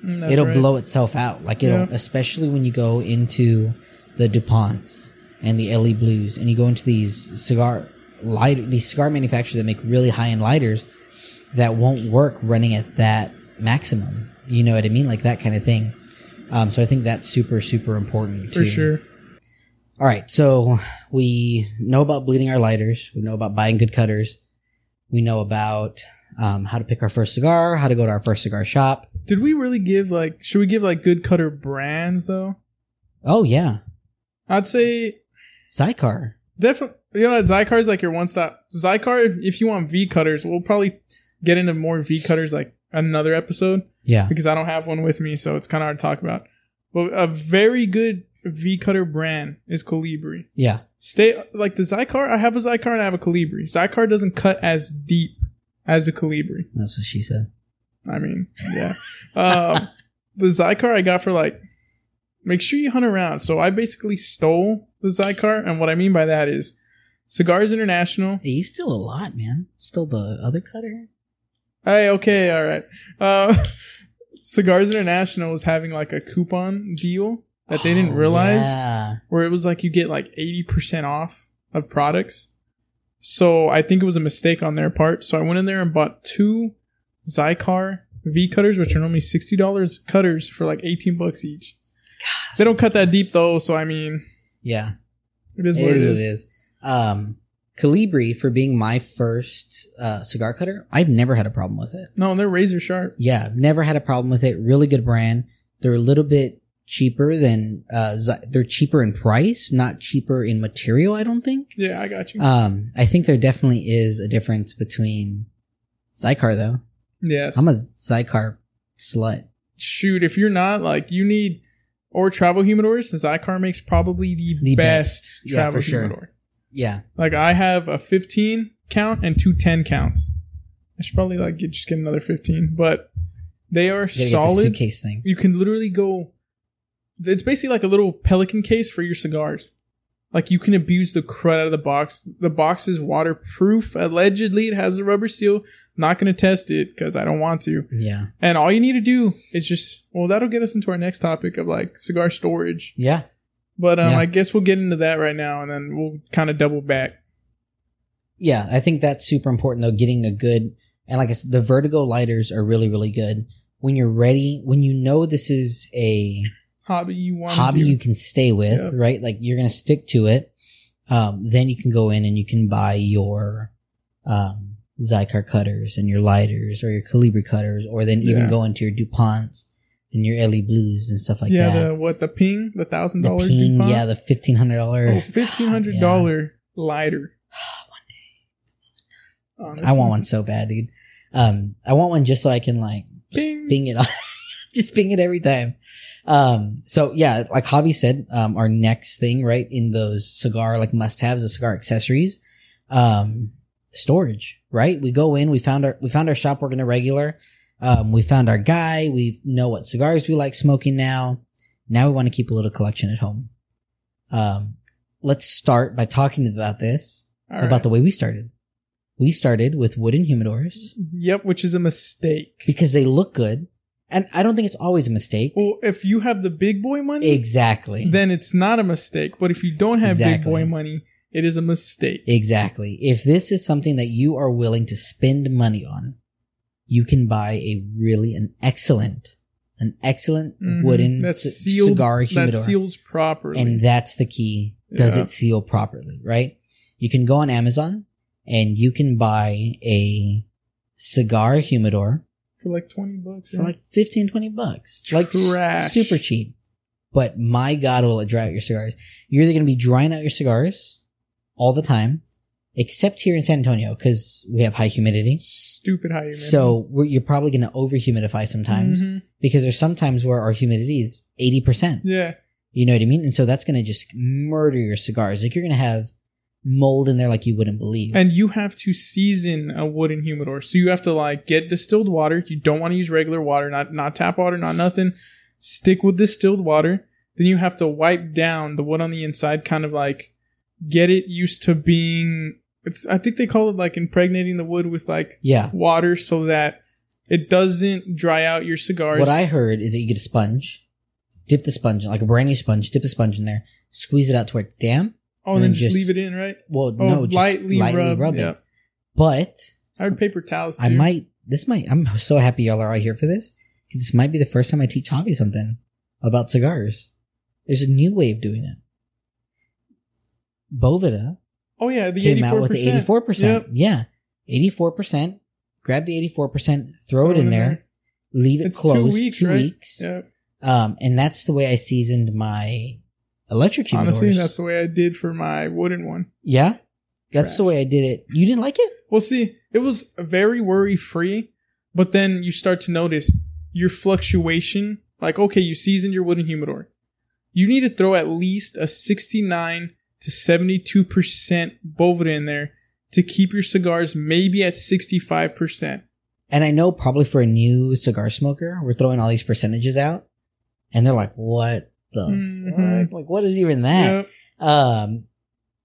Mm, it'll right. blow itself out. Like it'll, Yeah. especially when you go into the Duponts and the Elie Bleus, and you go into these cigar light, these cigar manufacturers that make really high end lighters that won't work running at that maximum. You know what I mean? Like that kind of thing. Um, so I think that's super, super important for too. sure. All right, so we know about bleeding our lighters. We know about buying good cutters. We know about um, how to pick our first cigar, how to go to our first cigar shop. Did we really give like? Should we give like good cutter brands though? Oh yeah, I'd say Xikar. definitely. You know, what? Xikar is like your one stop. Xikar, if you want V cutters, we'll probably get into more V cutters like another episode Yeah, because I don't have one with me, so it's kind of hard to talk about. But a very good V cutter brand is Colibri. yeah, Stay like the Xikar. I have a Xikar and I have a Colibri. Xikar doesn't cut as deep as a Colibri. that's what she said. I mean, yeah. um, the Xikar I got for like, make sure you hunt around. So I basically stole the Xikar, and what I mean by that is, Cigars International. Hey, you still a lot, man. Still the other cutter. Hey, okay, all right. Uh, Cigars International was having like a coupon deal that they didn't Oh, realize, Yeah. where it was like you get like eighty percent off of products. So I think it was a mistake on their part. So I went in there and bought two Xikar V cutters, which are normally sixty dollars cutters for like eighteen bucks each. They don't cut that deep though, so I mean, Yeah. it is what it it is, is. what it is. Um, Colibri for being my first uh, cigar cutter, I've never had a problem with it. No, they're razor sharp. Yeah, I've never had a problem with it. Really good brand. They're a little bit cheaper than uh, Zy- they're cheaper in price, not cheaper in material. I don't think. Yeah, I got you. Um, I think there definitely is a difference between Xikar though. yes. I'm a Xikar slut. Shoot, if you're not like you need or travel humidors, Xikar makes probably the, The best, best. Yeah, travel for sure. Yeah, Like I have a 15 count and two 10 counts. I should probably like get, just get another 15, but they are you gotta get the solid. suitcase thing. You can literally go. It's basically like a little pelican case for your cigars. Like you can abuse the crud out of the box. The box is waterproof. Allegedly, it has a rubber seal. Not going to test it because I don't want to. Yeah, And all you need to do is just well, that'll get us into our next topic of like cigar storage. yeah. But um, Yeah. I guess we'll get into that right now, and then we'll kind of double back. Yeah, I think that's super important though. Getting a good and like I said, the Vertigo lighters are really really good. When you're ready, when you know this is a Hobby you want hobby you can stay with, Yep. right? Like you're gonna stick to it. Um, then you can go in and you can buy your um, Xikar cutters and your lighters or your Colibri cutters, or then even Yeah. go into your Duponts and your Elie Bleus and stuff like yeah, that. Yeah, the what the ping, the thousand dollar Ping, DuPont? yeah, the fifteen hundred dollar. oh, fifteen hundred dollar lighter. One day, Honestly. I want one so bad, dude. Um, I want one just so I can like just Bing. bing it on, just ping it every time. Um, so yeah, like Javi said, um, our next thing, right, in those cigar like must haves, the cigar accessories, um, storage, right? We go in, we found our, we found our shop working a regular. Um, we found our guy. We know what cigars we like smoking now. Now we want to keep a little collection at home. Um, let's start by talking about this, All about right. the way we started. We started with wooden humidors Yep, which is a mistake. because they look good. And I don't think it's always a mistake. Well, if you have the big boy money, Exactly. then it's not a mistake. But if you don't have big boy money, it is a mistake. exactly. If this is something that you are willing to spend money on, you can buy a really an excellent, an excellent Mhm. wooden That's c- sealed. cigar that humidor. seals properly. and that's the key. Does Yeah. it seal properly? Right? You can go on Amazon and you can buy a cigar humidor for like twenty bucks. for yeah. like 15, 20 bucks. Like super cheap. But my God, will it dry out your cigars? You're either going to be drying out your cigars all the time, except here in San Antonio because we have high humidity. stupid high humidity. So we're, you're probably going to over humidify sometimes Mhm. because there's sometimes where our humidity is 80%. yeah, You know what I mean? And so that's going to just murder your cigars. Like you're going to have mold in there like you wouldn't believe. and you have to season a wooden humidor. So you have to like get distilled water. You don't want to use regular water, not not tap water, not nothing. Stick with distilled water. Then you have to wipe down the wood on the inside, kind of like get it used to being. It's I think they call it like impregnating the wood with like yeah. water so that it doesn't dry out your cigars. What I heard is that you get a sponge, dip the sponge, like a brand new sponge, dip the sponge in there, squeeze it out to where it's damp. oh, and then just, leave it in, right? Well, Oh, no, just lightly, rub. it. But I heard paper towels too. I might, this might, I'm so happy y'all are all here for this because this might be the first time I teach Javi something about cigars. There's a new way of doing it. Boveda Oh yeah, the came eighty out with the 84%. Yeah. 84%. Grab the 84%, throw it in there, leave it It's closed two weeks, two right? weeks. Yep. Um, and that's the way I seasoned my electric humidors. Honestly, that's the way I did for my wooden one. yeah, that's Trash. the way I did it. You didn't like it? Well, see, it was very worry free, but then you start to notice your fluctuation. Like, okay, you seasoned your wooden humidor. You need to throw at least a 69 to 72% Boveda in there to keep your cigars maybe at 65%. And I know probably for a new cigar smoker, we're throwing all these percentages out, and they're like, "What the Mhm. fuck? Like, what is even that?" Yep. Um,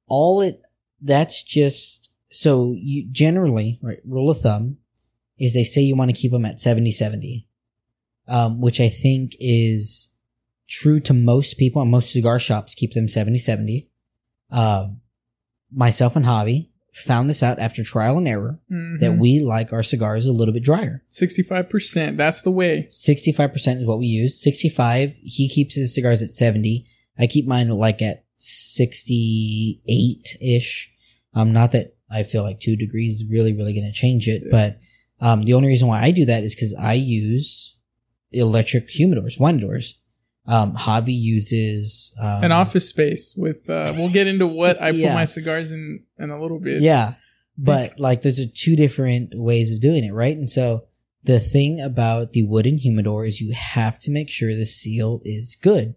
all it that's just so you generally right rule of thumb is they say you want to keep them at 70 70 um, which i think is true to most people and most cigar shops keep them 70 70 um, myself and Javi found this out after trial and error Mhm. that we like our cigars a little bit drier. 65%. That's the way. 65% is what we use. 65, he keeps his cigars at 70. I keep mine like at 68 ish. Um, not that I feel like two degrees is really, really going to change it, but, um, the only reason why I do that is because I use electric humidors, wine doors. Um, Javi uses, um, An office space with, uh, we'll get into what I Yeah. put my cigars in in a little bit. Yeah. But like there's a two different ways of doing it, right? And so the thing about the wooden humidor is you have to make sure the seal is good.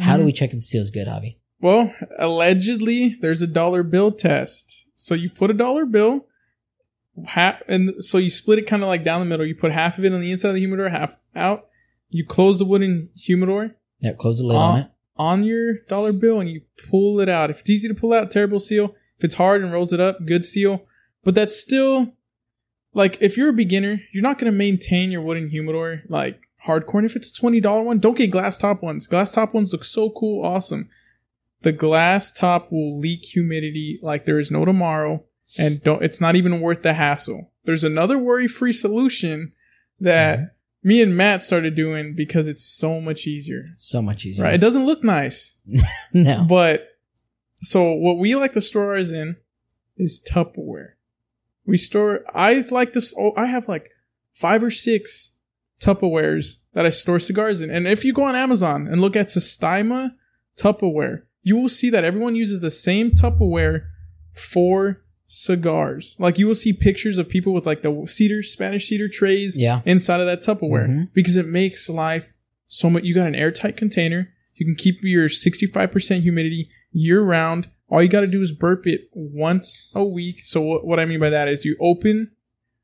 How do Mhm. we check if the seal is good, Javi? Well, allegedly, there's a dollar bill test. So you put a dollar bill, half, and so you split it kind of like down the middle. You put half of it on the inside of the humidor, half out. You close the wooden humidor Yeah, close the lid on Uh, it. on your dollar bill and you pull it out. If it's easy to pull out, terrible seal. If it's hard and rolls it up, good seal. But that's still like if you're a beginner, you're not going to maintain your wooden humidor like hardcore. And if it's a twenty dollar one, don't get glass top ones. Glass top ones look so cool, awesome. The glass top will leak humidity like there is no tomorrow, and don't. It's not even worth the hassle. There's another worry-free solution that me and Matt started doing because it's so much easier. So much easier. Right. It doesn't look nice. no. But so what we like to store ours in is Tupperware. We store I like this oh, I have like five or six Tupperwares that I store cigars in. And if you go on Amazon and look at Sistema Tupperware, you will see that everyone uses the same Tupperware for cigars. Like you will see pictures of people with like the cedar, Spanish cedar trays Yeah. inside of that Tupperware Mhm. because it makes life so much. You got an airtight container. You can keep your 65% humidity year round. All you got to do is burp it once a week. So what, what I mean by that is you open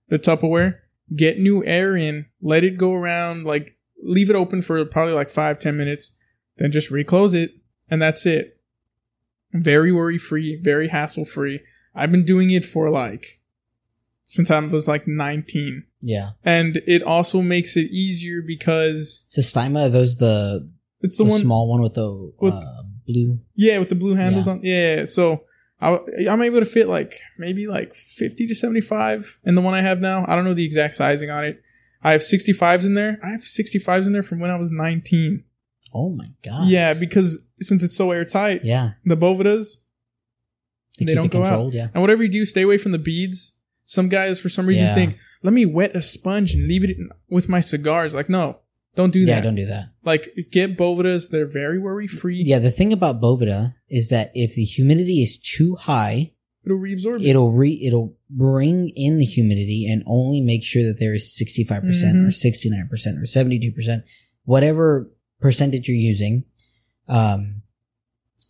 the Tupperware, get new air in, let it go around, like leave it open for probably like five, ten minutes, then just reclose it. And that's it. Very worry free, very hassle free. I've been doing it for like, since I was like 19 Yeah. and it also makes it easier because Sistema, those the, it's the, the, one small one with the with- uh, blue. yeah with the blue handles Yeah. on yeah so I, i'm able to fit like maybe like 50 to 75 in the one i have now i don't know the exact sizing on it i have 65s in there i have 65s in there from when i was 19 Oh my god. yeah because since it's so airtight Yeah. the bovedas To They don't go out. Yeah. and whatever you do stay away from the beads some guys for some reason Yeah. think let me wet a sponge and leave it in, with my cigars like no don't do that. Yeah. Don't do that. like get bovedas they're very worry free Yeah. The thing about Bovida is that if the humidity is too high, it'll reabsorb it. it'll re it'll bring in the humidity and only make sure that there is 65% or 69% or 72% whatever percentage you're using um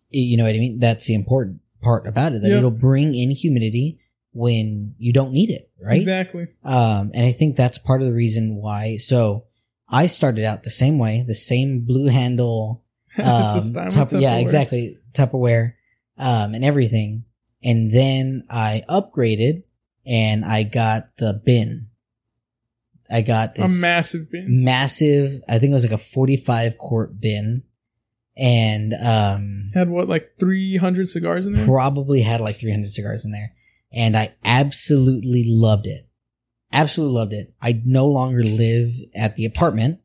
you know what i mean that's the important part about it that Yep. it'll bring in humidity when you don't need it right Exactly. um and i think that's part of the reason why so i started out the same way the same blue handle um, Tup- yeah, exactly. Tupperware, um, and everything. And then I upgraded and I got the bin. I got A this massive bin. massive, I think it was like a 45 quart bin and, um, Had what, like 300 cigars in there? probably had like 300 cigars in there. And I absolutely loved it. Absolutely loved it. I no longer live at the apartment.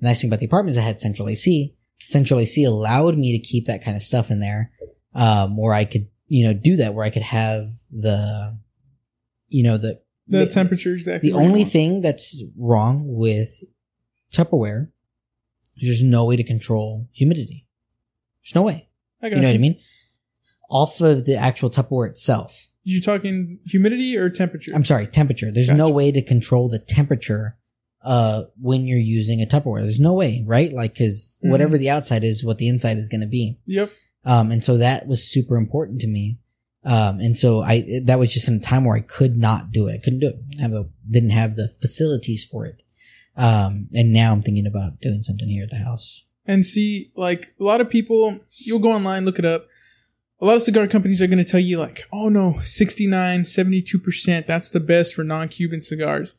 The nice thing about the apartment is I had central AC. Central AC allowed me to keep that kind of stuff in there, um, where I could, you know, do that, where I could have the, you know, the, the, temperature exactly. the only want. thing that's wrong with Tupperware is there's no way to control humidity. There's no way. I got You know what I mean? Off of the actual Tupperware itself. You're talking humidity or temperature? I'm sorry, temperature. There's no way to control the temperature uh when you're using a Tupperware. There's no way, right? Like cuz Mhm. whatever the outside is what the inside is going to be. Yep. Um and so that was super important to me. Um and so I that was just some time where I could not do it. I couldn't do it. I have a, didn't have the facilities for it. Um and now I'm thinking about doing something here at the house. And see, like a lot of people, you'll go online, look it up. A lot of cigar companies are going to tell you, like, oh no, 69, 72%, that's the best for non Cuban cigars.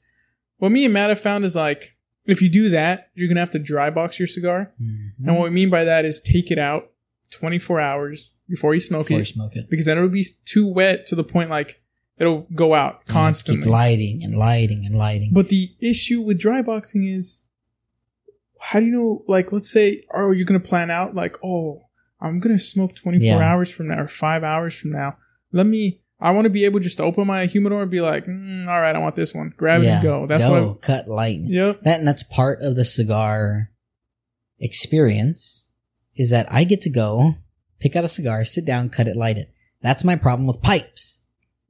What me and Matt have found is like, if you do that, you're going to have to dry box your cigar. Mm-hmm. And what we mean by that is take it out 24 hours before you smoke Before you it. smoke it. because then it'll be too wet to the point like it'll go out mm-hmm. You have constantly. keep lighting and lighting and lighting. But the issue with dry boxing is, how do you know? Like, let's say, are you going to plan out like, oh, I'm going to smoke 24 Yeah. hours from now or five hours from now. Let me. I want to be able to just to open my humidor and be like, mm, all right, I want this one. Grab it and go. That's go, what. cut light. Yep. That and that's part of the cigar experience is that I get to go pick out a cigar, sit down, cut it, light it. That's my problem with pipes.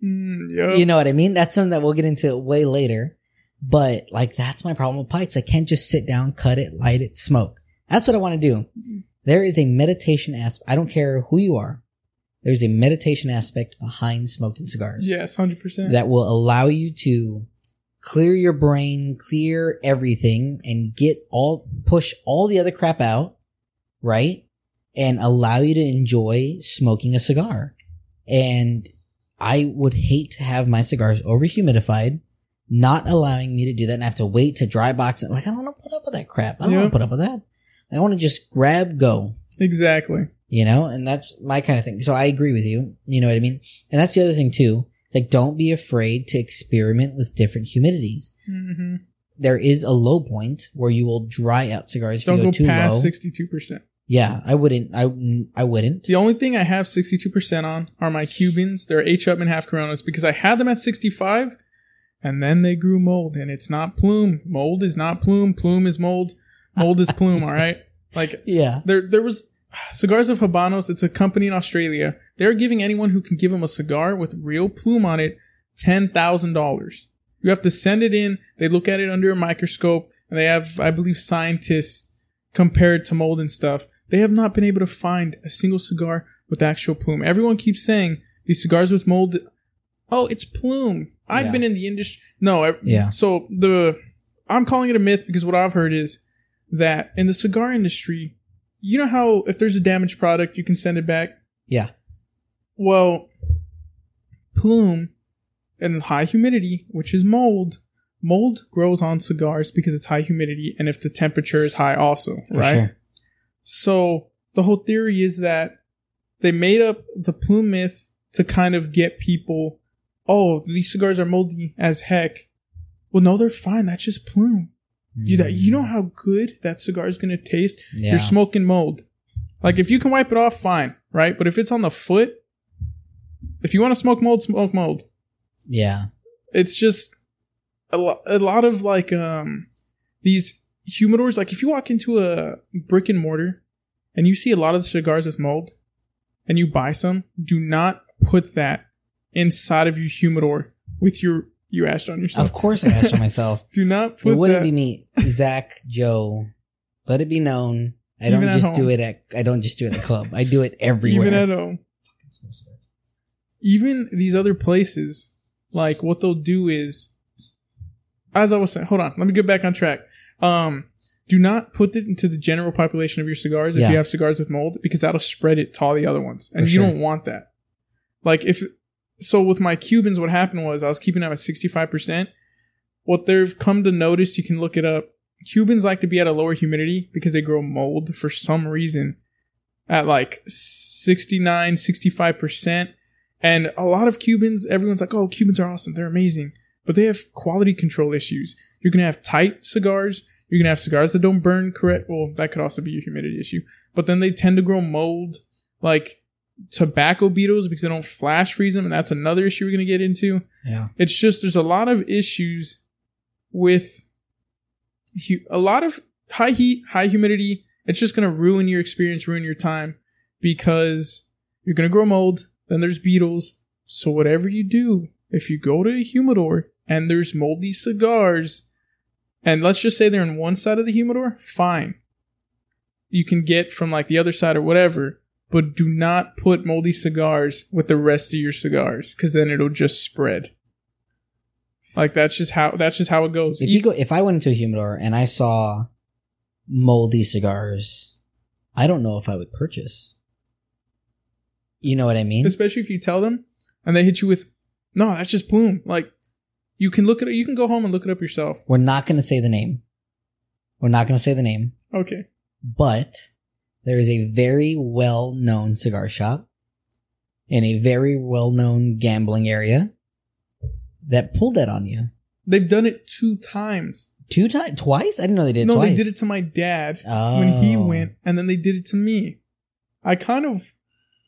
Mm, yep. You know what I mean? That's something that we'll get into way later. But like that's my problem with pipes. I can't just sit down, cut it, light it, smoke. That's what I want to do. Mm-hmm. There is a meditation aspect. I don't care who you are. There's a meditation aspect behind smoking cigars yes, hundred percent. that will allow you to clear your brain, clear everything, and get all push all the other crap out, right? And allow you to enjoy smoking a cigar. And I would hate to have my cigars over humidified, not allowing me to do that and I have to wait to dry box it. Like I don't want to put up with that crap. I don't Yeah. want to put up with that. I want to just grab, go Exactly. you know and that's my kind of thing so i agree with you you know what i mean and that's the other thing too it's like don't be afraid to experiment with different humidities hmm there is a low point where you will dry out cigars if Don't you go, go too past low sixty-two percent. yeah i wouldn't i i wouldn't The only thing I have 62% on are my Cubans. They're H. Upmann half Coronas because I had them at 65 and then they grew mold and it's not plume. Mold is not plume. Plume is mold. Mold is plume, all right? Like yeah there there was Cigars of Habanos, it's a company in Australia. They're giving anyone who can give them a cigar with real plume on it $10,000. You have to send it in. They look at it under a microscope and they have, I believe, scientists compare it to mold and stuff. They have not been able to find a single cigar with actual plume. Everyone keeps saying these cigars with mold, oh, it's plume. I've Yeah. been in the industry. No, I, Yeah. So the, I'm calling it a myth because what I've heard is that in the cigar industry, you know how if there's a damaged product, you can send it back? yeah Well, plume and high humidity, which is mold, mold grows on cigars because it's high humidity and if the temperature is high also, for right? sure. So the whole theory is that they made up the plume myth to kind of get people, oh, these cigars are moldy as heck. Well, no, they're fine. That's just plume. You that you know how good that cigar is going to taste. yeah You're smoking mold. Like if you can wipe it off, fine, right? But if it's on the foot, if you want to smoke mold, smoke mold. yeah It's just a, lo- a lot of like um these humidors. Like if you walk into a brick and mortar and you see a lot of cigars with mold, and you buy some, do not put that inside of your humidor with your you ashed on yourself. of course i asked on myself Do not put it wouldn't that. be me zach joe let it be known i Even don't just do it at i don't just do it at club i do it everywhere even at home. even these other places, like what they'll do is, as I was saying, hold on, let me get back on track. Um, do not put it into the general population of your cigars if Yeah. you have cigars with mold, because that'll spread it to all the other ones, and For you sure. don't want that. Like if so, with my Cubans, what happened was I was keeping them at sixty five percent. What they've come to notice, you can look it up. Cubans like to be at a lower humidity because they grow mold for some reason at like 69, 65%. And a lot of Cubans, everyone's like, oh, Cubans are awesome. They're amazing. But they have quality control issues. You're going to have tight cigars. You're going to have cigars that don't burn correct. Well, that could also be a humidity issue. But then they tend to grow mold, like tobacco beetles, because they don't flash freeze them. And that's another issue we're going to get into. yeah It's just there's a lot of issues with hu- a lot of high heat, high humidity. It's just going to ruin your experience, ruin your time because you're going to grow mold. Then there's beetles. So whatever you do, if you go to a humidor and there's moldy cigars, and let's just say they're in one side of the humidor, fine. You can get from like the other side or whatever, but do not put moldy cigars with the rest of your cigars because then it'll just spread. Like that's just how that's just how it goes. If you go, if I went into a humidor and I saw moldy cigars, I don't know if I would purchase. You know what I mean? especially if you tell them and they hit you with, no, that's just plume. Like you can look at it. You can go home and look it up yourself. We're not going to say the name. We're not going to say the name, Okay. but there is a very well known cigar shop in a very well known gambling area that pulled that on you? They've done it two times. Two times, twice? I didn't know they did. it no, twice. they did it to my dad when he Oh. went, and then they did it to me. I kind of,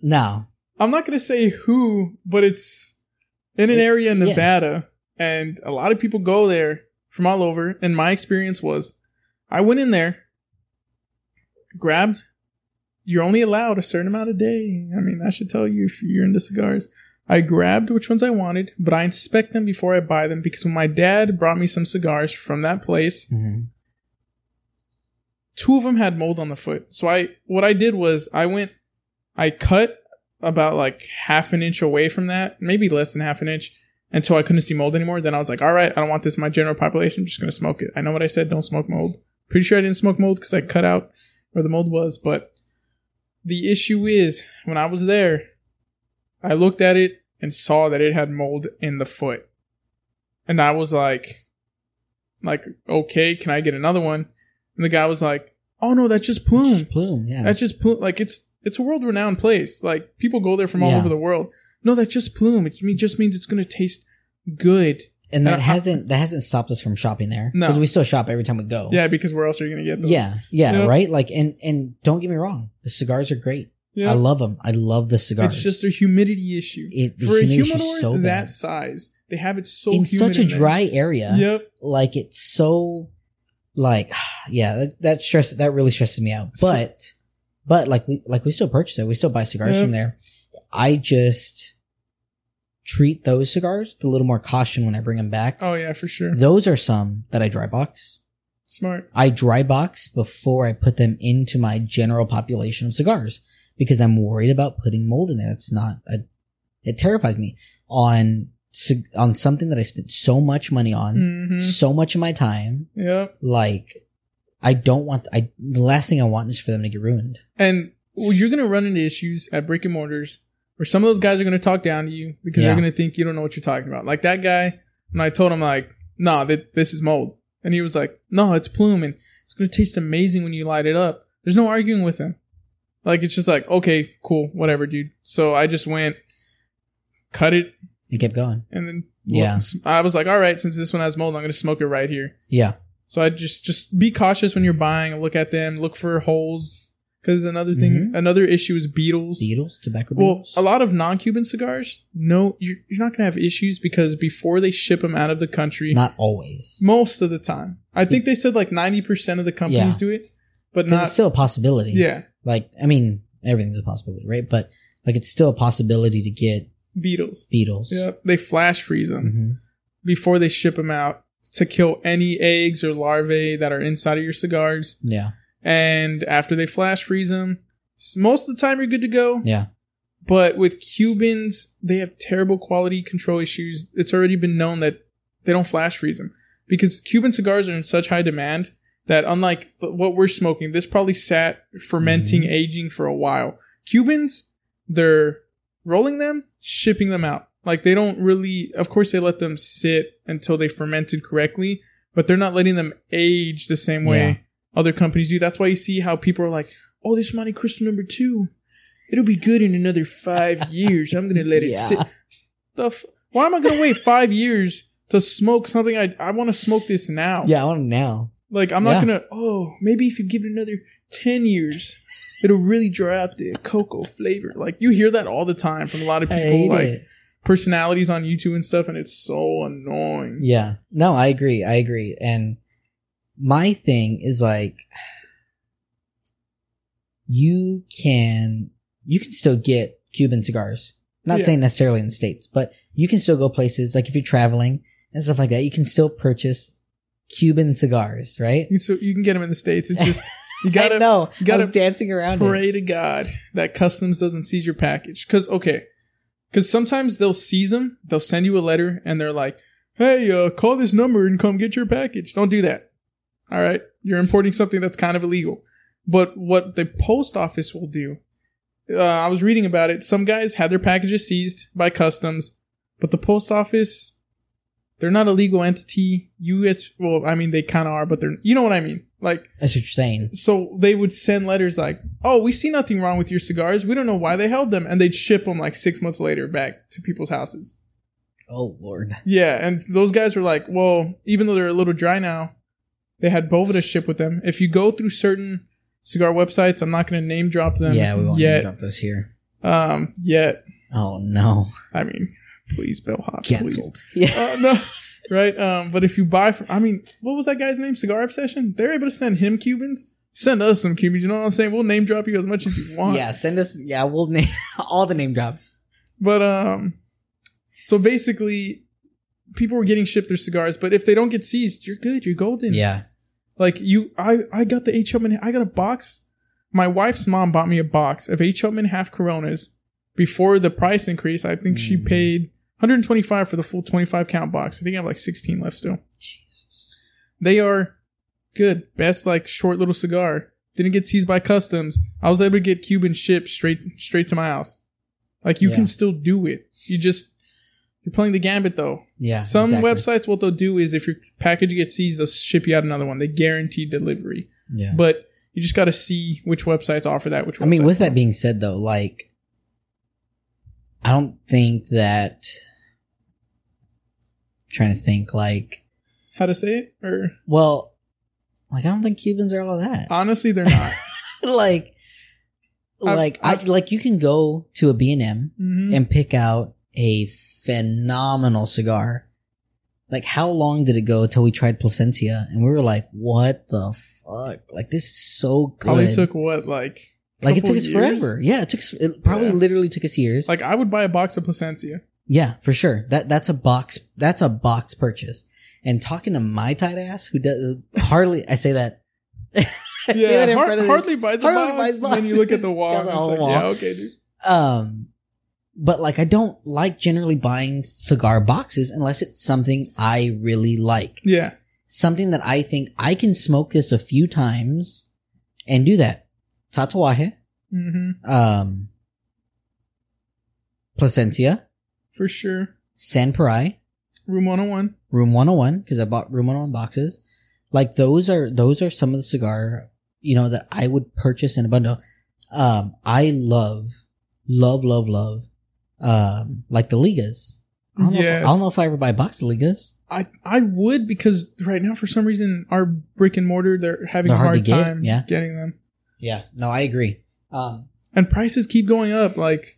No, I'm not gonna say who, but it's in an area in yeah. Nevada, and a lot of people go there from all over. And my experience was, I went in there, grabbed. You're only allowed a certain amount a day. I mean, that should tell you if you're into cigars. I grabbed which ones I wanted, but I inspect them before I buy them because when my dad brought me some cigars from that place, Mhm. two of them had mold on the foot. So I what I did was I went I cut about like half an inch away from that, maybe less than half an inch until I couldn't see mold anymore. Then I was like, all right, I don't want this in my general population. I'm just gonna smoke it. I know what I said, don't smoke mold. Pretty sure I didn't smoke mold because I cut out where the mold was, but the issue is when I was there, I looked at it and saw that it had mold in the foot. And I was like, like, okay, can I get another one? And the guy was like, "Oh no, that's just plume. Just plume, yeah. That's just plume. Like it's it's a world renowned place. Like people go there from all Yeah. over the world. No, that's just plume. It just means it's gonna taste good. And that uh, hasn't that hasn't stopped us from shopping there. No. because we still shop every time we go. Yeah, because where else are you gonna get those? yeah, yeah, Yeah. right. Like, and and don't get me wrong, the cigars are great. yeah. I love them. I love the cigars. It's just a humidity issue. It- the For a humidity is humidor so bad. that size, they have it so in humid such a in there. dry area. Yep. like it's so like yeah that, that stress that really stresses me out So- but but like we like we still purchase it we still buy cigars Yeah. from there i just treat those cigars with a little more caution when i bring them back Oh yeah, for sure. those are some that i dry box Smart. i dry box before i put them into my general population of cigars because i'm worried about putting mold in there it's not a, it terrifies me on on something that i spent so much money on hmm so much of my time Yeah. like I don't want I the last thing I want is for them to get ruined. And well, you're gonna run into issues at brick and mortars where some of those guys are gonna talk down to you because Yeah. they're gonna think you don't know what you're talking about. Like that guy, and I told him like, "Nah, th- this is mold," and he was like, "No, it's plume, and it's gonna taste amazing when you light it up." There's no arguing with him. Like it's just like, okay, cool, whatever, dude. So I just went, cut it, You kept going. and then Yeah. I was like, all right, since this one has mold, I'm gonna smoke it right here. Yeah. So I just just be cautious when you're buying. Look at them. Look for holes. Because another thing, Mhm. another issue is beetles. Beetles, tobacco beetles. Well, a lot of non-Cuban cigars, no, you're, you're not gonna have issues because before they ship them out of the country, not always. most of the time, I think they said like ninety percent of the companies Yeah. do it, but not. it's still a possibility. yeah, Like I mean, everything's a possibility, right? But like it's still a possibility to get beetles. beetles. Yeah, they flash freeze them hmm before they ship them out to kill any eggs or larvae that are inside of your cigars. Yeah. And after they flash freeze them, most of the time you're good to go. Yeah. But with Cubans, they have terrible quality control issues. It's already been known that they don't flash freeze them because Cuban cigars are in such high demand that unlike th- what we're smoking, this probably sat fermenting, Mhm. aging for a while. Cubans, they're rolling them, shipping them out. Like they don't really, of course, they let them sit until they fermented correctly, but they're not letting them age the same way. Other companies do. That's why you see how people are like, "Oh, this Montecristo number two, it'll be good in another five years. I'm gonna let it Yeah. sit." The f- why am I gonna wait five years to smoke something? I I want to smoke this now. Yeah, I want now. Like I'm not gonna. Oh, maybe if you give it another ten years, it'll really dry up the cocoa flavor. Like you hear that all the time from a lot of people, like it. personalities on YouTube and stuff, and it's so annoying. Yeah. No, I agree. I agree. And my thing is like you can you can still get Cuban cigars. Not Yeah. saying necessarily in the States, but you can still go places like if you're traveling and stuff like that, you can still purchase Cuban cigars, right? So you can get them in the states. It's just you gotta know. you gotta dancing around it. pray to God that customs doesn't seize your package. Cause okay, cause sometimes they'll seize them. They'll send you a letter and they're like, "Hey, uh, call this number and come get your package." Don't do that. All right, you're importing something that's kind of illegal. But what the post office will do, uh, I was reading about it. Some guys had their packages seized by customs, but the post office, they're not a legal entity. U.S. Well, I mean, they kind of are, but they're. You know what I mean? Like That's what you're saying. so they would send letters like, "Oh, we see nothing wrong with your cigars. We don't know why they held them," and they'd ship them like six months later back to people's houses. Oh lord. Yeah, and those guys were like, well, even though they're a little dry now, they had Boveda ship with them. If you go through certain cigar websites, I'm not going to name drop them yeah, we won't yet. name drop those here. Um, yet, Oh no. I mean, please, bellhop, Cancelled. please. Yeah. Uh, no, right? Um, but if you buy from, I mean, what was that guy's name? Cigar Obsession. They're able to send him Cubans. Send us some Cubans. You know what I'm saying? We'll name drop you as much as you want. Yeah, send us yeah, we'll name all the name drops. But um, so basically, people were getting shipped their cigars. But if they don't get seized, you're good. You're golden. Yeah. Like you, I I got the H. Upmann. I got a box. My wife's mom bought me a box of H. Upmann half Coronas before the price increase. I think she Mm. paid 125 for the full 25 count box. I think I have like 16 left still. Jesus. They are good. Best like short little cigar. Didn't get seized by customs. I was able to get Cuban shipped straight straight to my house. Like you Yeah. can still do it. You just you're playing the gambit though. Yeah. Some exactly. websites, what they'll do is if your package gets seized, they'll ship you out another one. They guarantee delivery, Yeah. but you just got to see which websites offer that. Which I mean, with that being said, though, like, I don't think that. trying to think, like, how to say it, or well, like I don't think Cubans are all that. honestly, they're not. like, I've- like I I've- like you can go to a B and M Mhm. and pick out a phenomenal cigar. Like, how long did it go until we tried Plasencia and we were like, "What the fuck? Like, this is so good." Probably took what like like it took us years? forever. Yeah, it took us. It probably Yeah. literally took us years. Like I would buy a box of Plasencia. Yeah, for sure. That that's a box. That's a box purchase. And talking to my tight ass, who does hardly, I say that. I say Yeah, that in Har- front of this. hardly buys a Hardly box. buys and then you look at the wall. And it's like, wall. yeah, okay, dude. Um, but like, I don't like generally buying cigar boxes unless it's something I really like, Yeah, something that I think I can smoke this a few times and do that. Tatuaje, hmm um, Plasencia, for sure. San Parai, Room 101. Room 101 because I bought Room 101 boxes. Like those are those are some of the cigar, you know, that I would purchase in a bundle. Um, I love, love, love, love, um, like the Ligas. I don't, know if, I don't know if I ever buy a box of Ligas. I I would because right now for some reason our brick and mortar they're having They're a hard hard get, time yeah. getting them, Yeah, no, I agree. Um, and prices keep going up like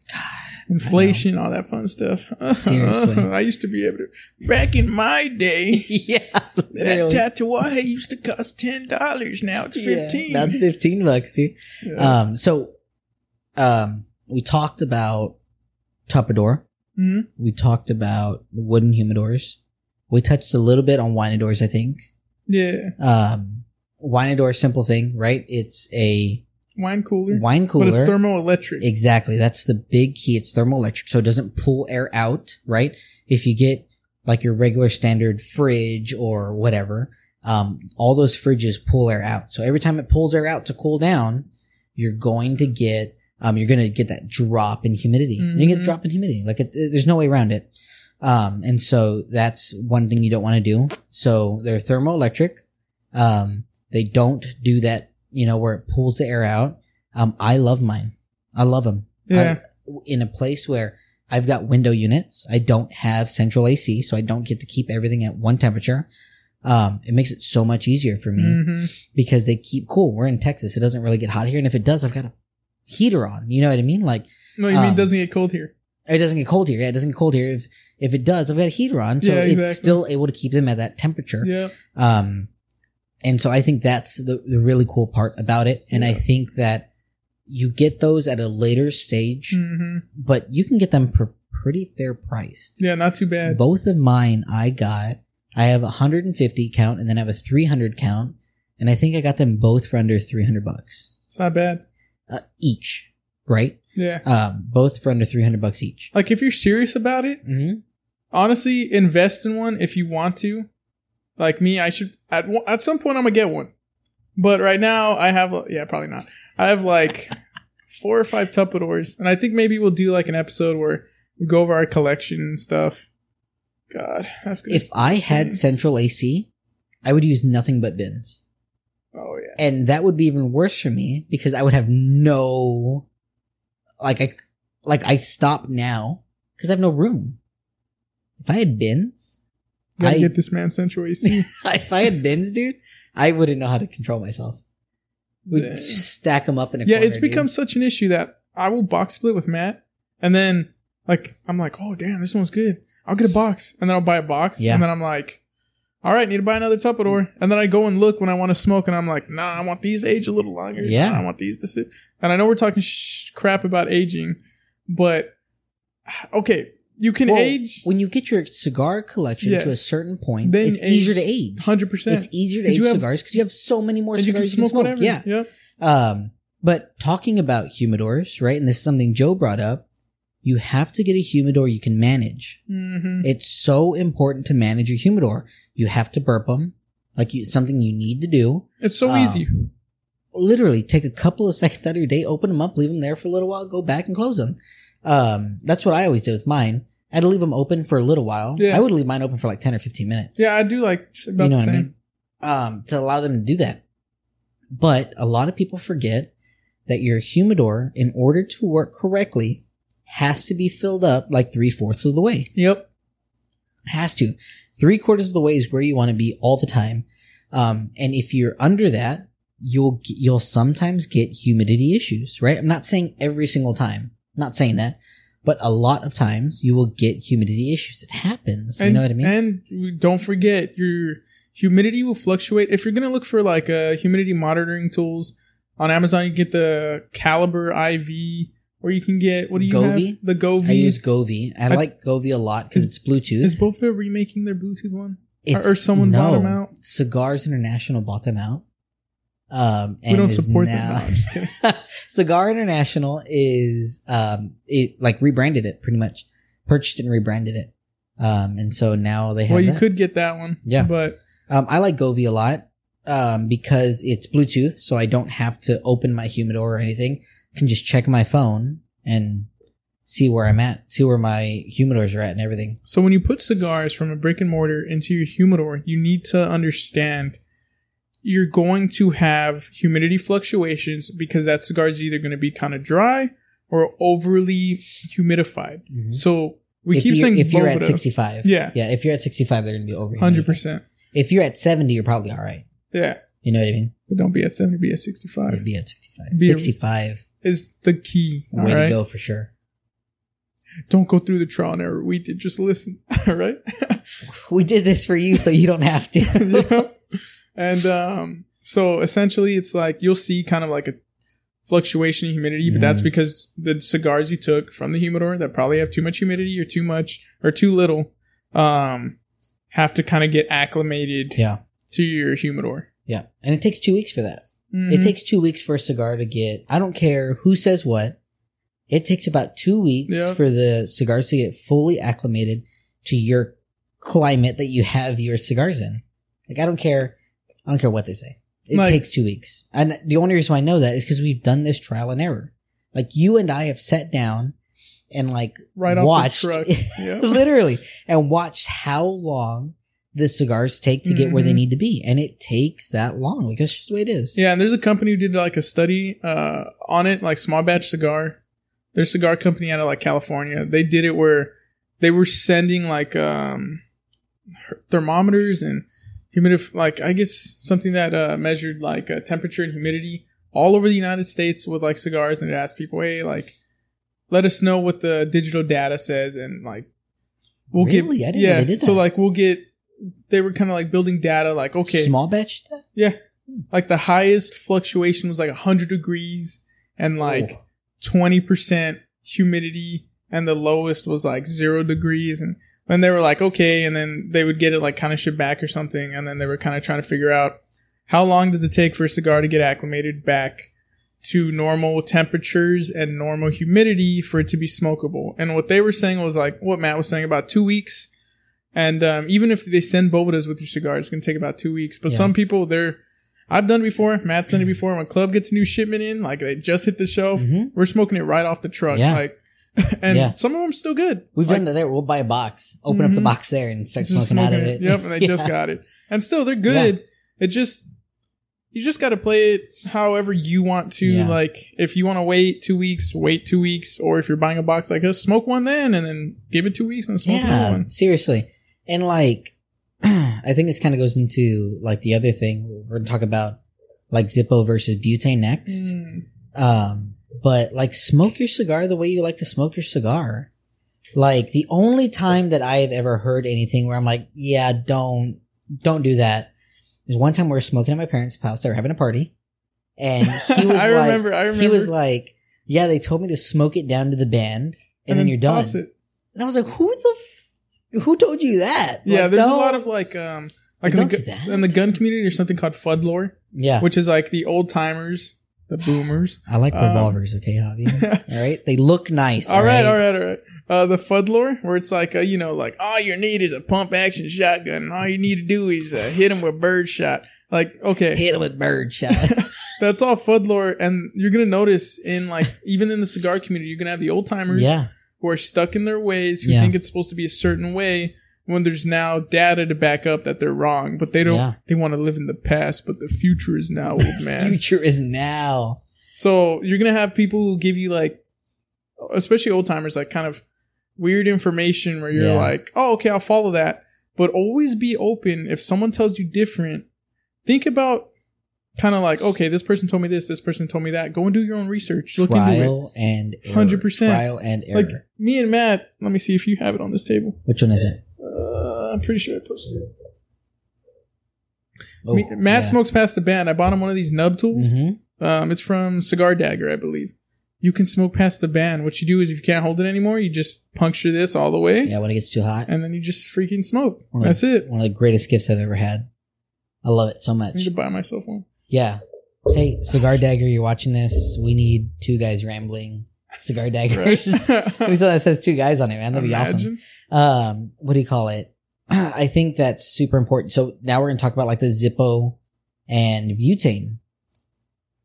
inflation, all that fun stuff. Seriously. I used to be able to. Back in my day, yeah, that literally. Tatuaje used to cost ten dollars. Now it's Yeah, fifteen. that's fifteen bucks. See, Yeah. um, so, um, we talked about Tupperdoor. Mhm. We talked about wooden humidors. We touched a little bit on winadors, I think. yeah, Um, winador, simple thing, right? It's a wine cooler, wine cooler. but it's thermoelectric. exactly. That's the big key. It's thermoelectric, so it doesn't pull air out, right? If you get like your regular standard fridge or whatever, um, all those fridges pull air out. So every time it pulls air out to cool down, you're going to get, um, you're going to get that drop in humidity. You get the Mhm. drop in humidity. Like it, there's no way around it. Um, and so that's one thing you don't want to do. So they're thermoelectric. Um, they don't do that, you know, where it pulls the air out. Um, I love mine. I love them. yeah, in a place where I've got window units. I don't have central AC, so I don't get to keep everything at one temperature. Um, it makes it so much easier for me hmm because they keep cool. We're in Texas. It doesn't really get hot here. And if it does, I've got a heater on. You know what I mean? Like, No, you mean Um, it doesn't get cold here? it doesn't get cold here. Yeah, it doesn't get cold here. If, if it does, I've got a heater on. So Yeah, it's still able to keep them at that temperature. Yeah, Um, and so I think that's the, the really cool part about it. And I think that you get those at a later stage, hmm but you can get them for pretty fair priced. yeah, not too bad. Both of mine I got, I have a 150 count and then I have a 300 count. And I think I got them both for under 300 bucks It's not bad. Uh, each, right? Yeah, Um, both for under 300 bucks each. like if you're serious about it, Mm-hmm. honestly, invest in one if you want to. Like me, I should at one- at some point I'm gonna get one, but right now I have yeah probably not. I have like four or five Tupperdoors, and I think maybe we'll do like an episode where we go over our collection and stuff. God, that's good. If I had central AC, I would use nothing but bins. Oh yeah, and that would be even worse for me because I would have no, like I, like I stop now because I have no room. If I had bins, Gotta I- get this man central AC. if I had bins, dude, I wouldn't know how to control myself. Dang. stack them up in a yeah, corner, it's become dude. such an issue that I will box split with Matt, and then like I'm like, oh damn, this one's good. I'll get a box, and then I'll buy a box, Yeah. and then I'm like, all right, need to buy another Tupperware, and then I go and look when I want to smoke, and I'm like, nah, I want these to age a little longer. Yeah. Nah, I want these to sit. And I know we're talking sh- crap about aging, but okay, you can Well, age when you get your cigar collection Yeah. to a certain point, Then it's age- easier to age. hundred percent, It's easier to age have- cigars because you have so many more and you cigars can smoke whatever. Yeah. Um, but talking about humidors, right? And this is something Joe brought up. You have to get a humidor you can manage. hmm It's so important to manage your humidor. You have to burp them, like you, something you need to do. It's so Um, easy. Literally, take a couple of seconds out of your day, open them up, leave them there for a little while, go back and close them. Um, that's what I always did with mine. I had to leave them open for a little while. Yeah. I would leave mine open for like ten or fifteen minutes. Yeah, I do like about you know the same. I mean? Um, to allow them to do that. But a lot of people forget that your humidor, in order to work correctly, has to be filled up like three fourths of the way. Yep. Has to. Three quarters of the way is where you want to be all the time. Um, and if you're under that, you'll you'll sometimes get humidity issues, right? I'm not saying every single time. Not saying that, but a lot of times you will get humidity issues. It happens. You know what I mean? And don't forget your humidity will fluctuate. If you're gonna look for like uh, humidity monitoring tools on Amazon, you get the Caliber IV, or you can get what do you Govee? have? The Govee. I use Govee. I, I- like Govee a lot because it's Bluetooth. Is both remaking their Bluetooth one? It's- or someone bought them out? Cigars International bought them out. Um, We don't support them. No, I'm just. Cigar International is um it like rebranded it pretty much, purchased and rebranded it. Um, and so now they have. well, you that. could get that one. Yeah. but Um, I like Govee a lot. Um, because it's Bluetooth, so I don't have to open my humidor or anything. Can just check my phone and see where I'm at, see where my humidors are at and everything. so when you put cigars from a brick and mortar into your humidor, you need to understand you're going to have humidity fluctuations because that cigar is either going to be kind of dry or overly humidified. Mm-hmm. So we if keep saying if you're at 65, Yeah. yeah, if you're at 65, they're gonna be over. Hundred percent. If you're at 70, you're probably all right. Yeah, You know what I mean? but don't be at seventy. Be at sixty-five. It'd be at 65. Be a- 65, Is the key. Way right. to go for sure. Don't go through the trial and error. We did just listen. All right. We did this for you, so you don't have to. Yep. And um, so essentially, it's like you'll see kind of like a fluctuation in humidity, but that's Mhm. because the cigars you took from the humidor that probably have too much humidity or too much or too little um, have to kind of get acclimated yeah, to your humidor. yeah, and it takes two weeks for that. It Mhm. takes two weeks for a cigar to get. I don't care who says what. It takes about two weeks Yeah. for the cigars to get fully acclimated to your climate that you have your cigars in. Like I don't care. I don't care what they say. It Like- takes two weeks, and the only reason why I know that is because we've done this trial and error. Like you and I have sat down and like right off watched the truck. Yeah. literally and watched how long the cigars take to get where they Mhm. need to be, and it takes that long. Like that's just the way it is. Yeah, and there's a company who did like a study uh, on it, like small batch cigar. There's a cigar company out of like California. They did it where they were sending like um, thermometers and humidif like I guess something that uh, measured like uh, temperature and humidity all over the United States with like cigars, and it asked people, hey, like, let us know what the digital data says, and like, we'll Really? Get yeah. So like, we'll get. They were kind of like building data, like okay, Small batch. yeah. Like the highest fluctuation was like 100 degrees and like Oh. 20% humidity and the lowest was like 0 degrees and then they were like okay and then they would get it like kind of shipped back or something and then they were kind of trying to figure out how long does it take for a cigar to get acclimated back to normal temperatures and normal humidity for it to be smokable. And what they were saying was like what Matt was saying about 2 weeks and um, even if they send Bovedas with your cigar, it's going to take about two weeks. But Yeah. some people, they're, I've done it before. Matt's done it before. When club gets a new shipment in, like they just hit the shelf, Mhm. we're smoking it right off the truck. Yeah. Like, and Yeah. some of them still good. We've Like, done that there. We'll buy a box, open up the Mhm. box there, and start just smoking out of smoking it. Yep, and they just got it, and still they're good. It just you just got to play it however you want to. Yeah. Like, if you want to wait two weeks, wait two weeks, or if you're buying a box like us, smoke one then, and then give it two weeks and smoke another one. seriously. And like, I think this kind of goes into like the other thing we're going to talk about, like Zippo versus butane next. Mm. Um, but like, smoke your cigar the way you like to smoke your cigar. Like the only time that I have ever heard anything where I'm like, yeah, don't, don't do that. There's one time we were smoking at my parents' house. They were having a party, and he was I like, remember. I remember. he was like, yeah, they told me to smoke it down to the band, and, then, you're done. it. And I was like, who the, who told you that? Yeah, Like, there's a lot of like, um, like in the, gu- in the gun community, there's something called Fudd lore, yeah. which is like the old timers, the boomers. I like um, revolvers, okay, Javi. all right, they look nice. all right, all right, all right. Uh, the Fudd lore, where it's like, uh, you know, like all you need is a pump action shotgun, and all you need to do is uh, hit him with bird shot. Like, okay, Hit him with bird shot. that's all Fudd lore, and you're gonna notice in like even in the cigar community, you're gonna have the old timers yeah, who are stuck in their ways, who Yeah. think it's supposed to be a certain way. When there's now data to back up that they're wrong, but they don't. Yeah. They want to live in the past, but the future is now, old man. future is now. So you're gonna have people who give you like, especially old timers, like kind of weird information where you're Yeah. like, oh, okay, I'll follow that. But always be open. If someone tells you different, think about kind of like, okay, this person told me this, this person told me that. Go and do your own research. Look into it. Trial and 100%. Trial and error. Like me and Matt. Let me see if you have it on this table. Which one is it? Uh, I'm pretty sure I posted it. Oh, Me- Matt smokes past the band. I bought him one of these nub tools. hmm Um, it's from Cigar Dagger, I believe. You can smoke past the band. What you do is if you can't hold it anymore, you just puncture this all the way, Yeah, when it gets too hot. and then you just freaking smoke. That's the- it. One of the greatest gifts I've ever had. I love it so I much. need to buy myself one. Yeah. Hey, Cigar Dagger, you're watching this. We need two guys rambling. Cigar daggers. Right? Is that says two guys on it, man? That'd be awesome. Um, what do you call it? I think that's super important. So now we're gonna talk about like the Zippo and butane.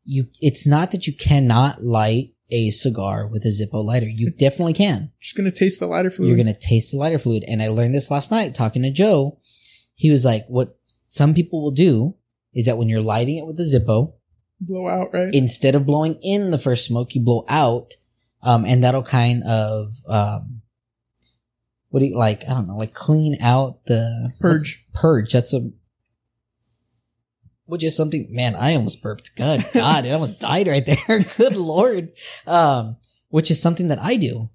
You, it's not that you cannot light a cigar with a Zippo lighter. You definitely can. Just gonna taste the lighter fluid. You're gonna taste the lighter fluid. And I learned this last night talking to Joe. He was like, what some people will do is that when you're lighting it with a Zippo, blow out, right? instead of blowing in the first smoke, you blow out, um, and that'll kind of, um, what do you like? I don't know, like clean out the Purge. Purge. That's a, which is something. Man, I almost burped. God, God, it almost died right there. Good lord. Um, which is something that I do,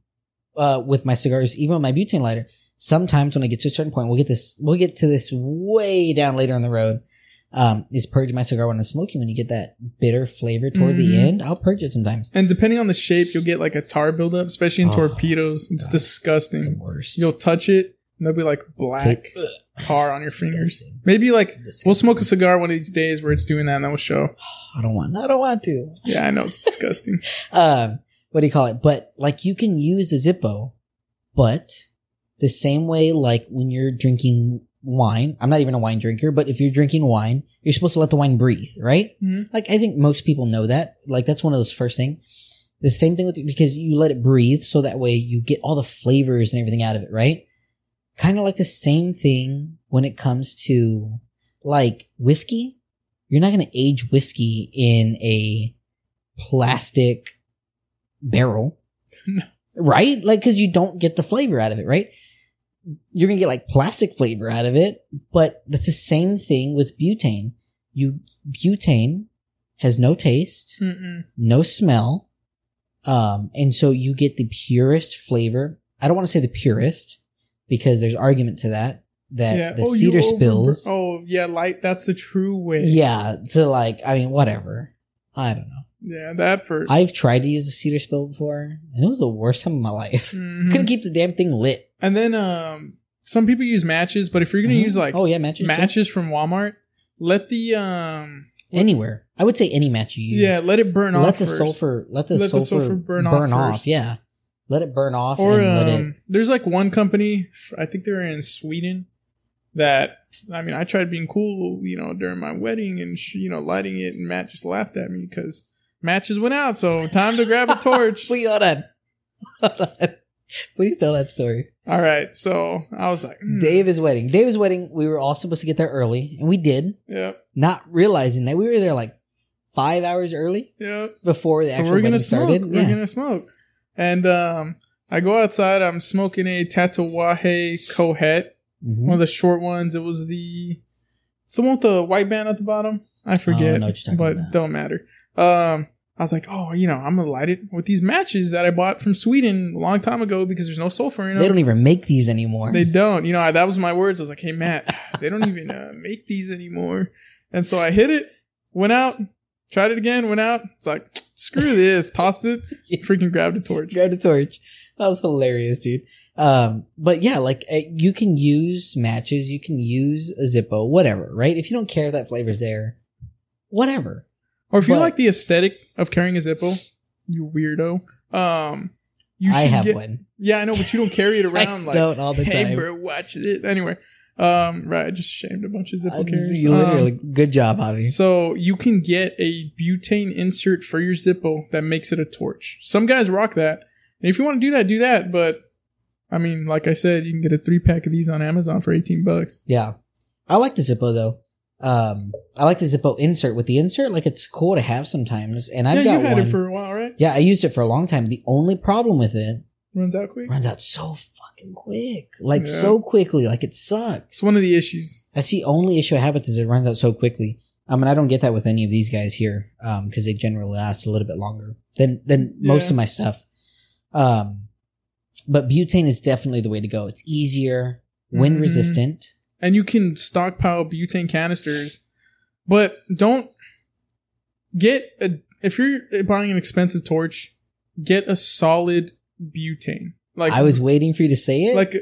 uh, with my cigars, even with my butane lighter. Sometimes when I get to a certain point, we'll get this, we'll get to this way down later on the road. Um, is purge my cigar when I'm smoking. When you get that bitter flavor toward the Mhm. end, I'll purge it sometimes. And depending on the shape, you'll get like a tar buildup, especially in Oh, torpedoes. It's God. disgusting. It's the worst. You'll touch it, and there'll be like black Take- tar on your fingers. Disgusting. Maybe like we'll smoke a cigar one of these days where it's doing that, and then we'll show. I don't want. I don't want to. Yeah, I know it's disgusting. um, what do you call it? But like you can use a Zippo, but the same way like when you're drinking wine, I'm not even a wine drinker, but if you're drinking wine, you're supposed to let the wine breathe, right? Mhm. Like I think most people know that. Like that's one of those first thing. The same thing with because you let it breathe, so that way you get all the flavors and everything out of it, right? Kind of like the same thing when it comes to like whiskey. You're not going to age whiskey in a plastic barrel, No. right? Like because you don't get the flavor out of it, right? You're gonna get like plastic flavor out of it, but that's the same thing with butane. You butane has no taste, Mm-mm. no smell, um, and so you get the purest flavor. I don't want to say the purest because there's argument to that. That Yeah. the oh, cedar over- spills, Oh, yeah, light. That's the true way. yeah, to like I mean whatever. I don't know. Yeah, that first. I've tried to use the cedar spill before, and it was the worst time of my life. Mhm. Couldn't keep the damn thing lit. And then um, some people use matches, but if you're gonna Mhm. use like oh yeah, matches, too. matches from Walmart, let the um, anywhere. I would say any match you use. yeah, let it burn let off. Let the first. sulfur, let the Let the sulfur, sulfur burn burn, off off. Yeah, let it burn off, Or and let it. um, there's like one company, I think they're in Sweden, that I mean, I tried being cool, you know, during my wedding and you know, lighting it, and Matt just laughed at me because matches went out. So time to grab a torch. Wait, hold on. Please tell that story. All right, so I was like, hmm, Dave's wedding. Dave's wedding. We were all supposed to get there early, and we did, Yep, not realizing that we were there like five hours early yep. before the So actual we're gonna wedding smoke. started. We're yeah. gonna smoke, and um, I go outside. I'm smoking a Tatuaje Cohet, Mhm. one of the short ones. It was the someone with the white band at the bottom. I forget, Oh, know what you're talking but about. don't matter. Um, I was like, oh, you know, I'm gonna light it with these matches that I bought from Sweden a long time ago because there's no sulfur in them. They don't even make these anymore. They don't. You know, I, that was my words. I was like, hey, Matt, they don't even uh, make these anymore. And so I hit it, went out, tried it again, went out. It's like, screw this, tossed it, freaking grabbed a torch. Grab the torch. That was hilarious, dude. Um, but yeah, like uh, you can use matches, you can use a Zippo, whatever, right? If you don't care if that flavor's there, whatever. Or if you like the aesthetic of carrying a Zippo, you weirdo. Um, you I have get, one. Yeah, I know, but you don't carry it I around like, don't all the hey, time. bro, watch it. Anyway, um, right, I just shamed a bunch of Zippo Uh, carriers. you literally, Um, good job, Javi. So you can get a butane insert for your Zippo that makes it a torch. Some guys rock that. And if you want to do that, do that. But I mean, like I said, you can get a three pack of these on Amazon for 18 bucks. Yeah. I like the Zippo though. Um, I like the Zippo insert with the insert. Like it's cool to have sometimes. And I've yeah, got you had one. it for a while, right? yeah, I used it for a long time. The only problem with it Runs out quick. runs out so fucking quick. Like Yeah. so quickly. Like it sucks. It's one of the issues. That's the only issue I have with it is it runs out so quickly. I mean, I don't get that with any of these guys here, um, because they generally last a little bit longer than than most of my stuff. Um, but butane is definitely the way to go. It's easier, wind Mhm. resistant. And you can stockpile butane canisters, but don't get a. If you're buying an expensive torch, get a solid butane. Like I was waiting for you to say it, like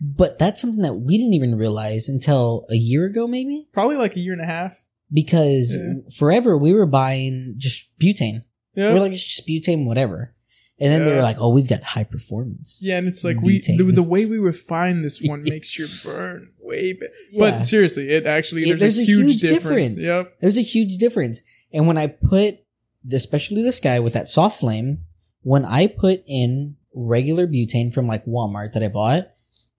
but that's something that we didn't even realize until a year ago, maybe. probably like a year and a half. Because Yeah. forever we were buying just butane. Yeah. We're like just butane, whatever. And then they Yeah. were like, "Oh, we've got high performance." Yeah, and it's like we the, the way we refine this one makes your burn way better. Yeah. But seriously, it actually It- there's, a, huge, difference. Yep. There's a huge difference. And when I put, especially this guy with that soft flame, when I put in regular butane from like Walmart that I bought,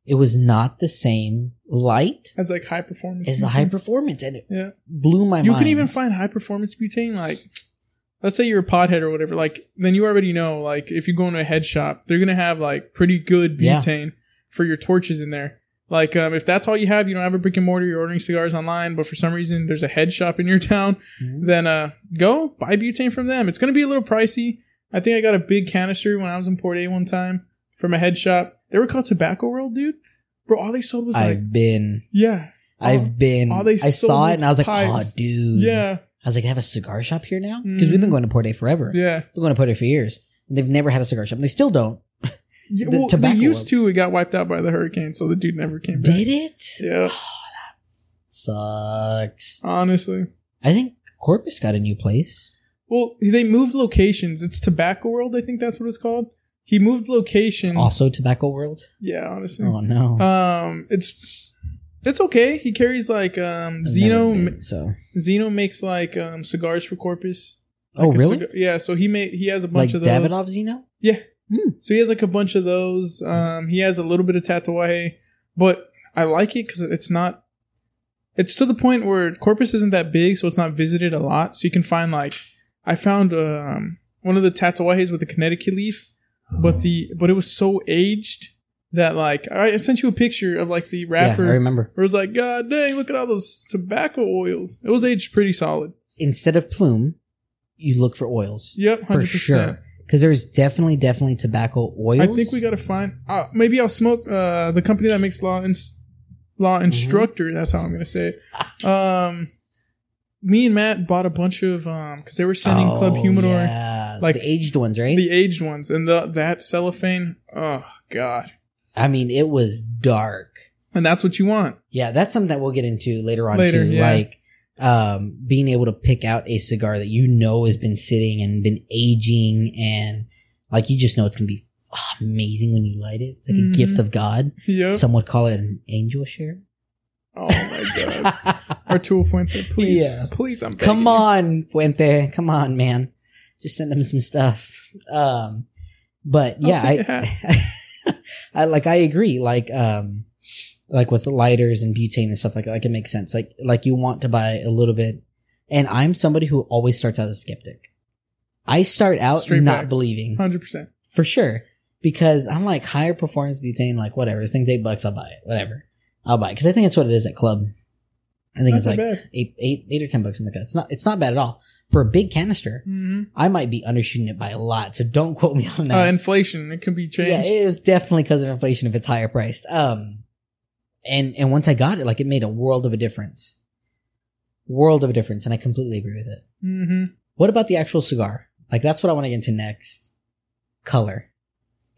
it was not the same light as like high performance. as the high performance, and it Yeah. blew my You mind. can even find high performance butane like let's say you're a pothead or whatever, like then you already know like if you go into a head shop, they're gonna have like pretty good Yeah. butane for your torches in there. Like um, if that's all you have, you don't have a brick and mortar, you're ordering cigars online, but for some reason there's a head shop in your town, Mhm. then uh go buy butane from them. It's gonna be a little pricey. I think I got a big canister when I was in Port A one time from a head shop. They were called Tobacco World, dude. Bro, all they sold was like I've been, yeah, I've been, all they I saw it and I was like, pipes. oh, dude. yeah, I was like, they have a cigar shop here now? Because we've been Mhm. going to Port A forever. yeah. We've been going to Port A for years. They've never had a cigar shop. And they still don't. Yeah, The well, tobacco they used world. to. It got wiped out by the hurricane, so the dude never came back. Did it? Yeah, Sucks. honestly. I think Corpus got a new place. Well, they moved locations. It's Tobacco World, I think that's what it's called. He moved locations. Also, Tobacco World. Yeah, honestly. Oh no. Um, it's it's okay. He carries like um Zino. been, so. Zino makes like um cigars for Corpus. Oh Like a really? cigar- yeah. So he made he has a Like bunch of those. Davidoff Zino? Yeah. Hmm. So he has like a bunch of those. Um, he has a little bit of Tatuaje, but I like it because it's not. It's to the point where Corpus isn't that big, so it's not visited a lot. So you can find like, I found um one of the Tatuajes with the Connecticut leaf, but the but it was so aged that like I sent you a picture of like the wrapper. Yeah. I remember. where it was like, God dang, look at all those tobacco oils. It was aged pretty solid. Instead of plume, you look for oils Yep, for hundred percent. sure. Because there's definitely, definitely tobacco oils. I think we got to find. Uh, maybe I'll smoke uh, the company that makes law law Mm-hmm. instructor. That's how I'm gonna say it. Um, me and Matt bought a bunch of um because they were sending Club Oh, Humidor yeah. like- the aged ones, right? the aged ones and the that cellophane. Oh God, I mean, it was dark. and that's what you want. Yeah, that's something that we'll get into later on Later, too. yeah. Like um being able to pick out a cigar that you know has been sitting and been aging and like you just know it's gonna be amazing when you light it. It's like Mhm. a gift of God. Yep. Some would call it an angel share. oh my God, Arturo Fuente, please, Yeah. please, I'm begging Come on, Fuente. Come on, man. Just send him some stuff. Um but yeah, I I like I agree. Like um like with lighters and butane and stuff like that, like it makes sense. Like like you want to buy a little bit and I'm somebody who always starts out as a skeptic. I start out Straight not facts. believing Hundred percent. for sure because I'm like higher performance butane, like whatever. This thing's eight bucks, I'll buy it. Whatever, I'll buy it because I think that's what it is at club. I think That's it's not like bad. eight, eight, eight or ten bucks, something like that. It's not, it's not bad at all for a big canister. hmm I might be undershooting it by a lot, so don't quote me on Uh, that. inflation. It can be changed. yeah, it is definitely because of inflation if it's higher priced. Um, and and once I got it, like it made a world of a difference, world of a difference, and I completely agree with it. Mm-hmm. What about the actual cigar? Like that's what I want to get into next. Color.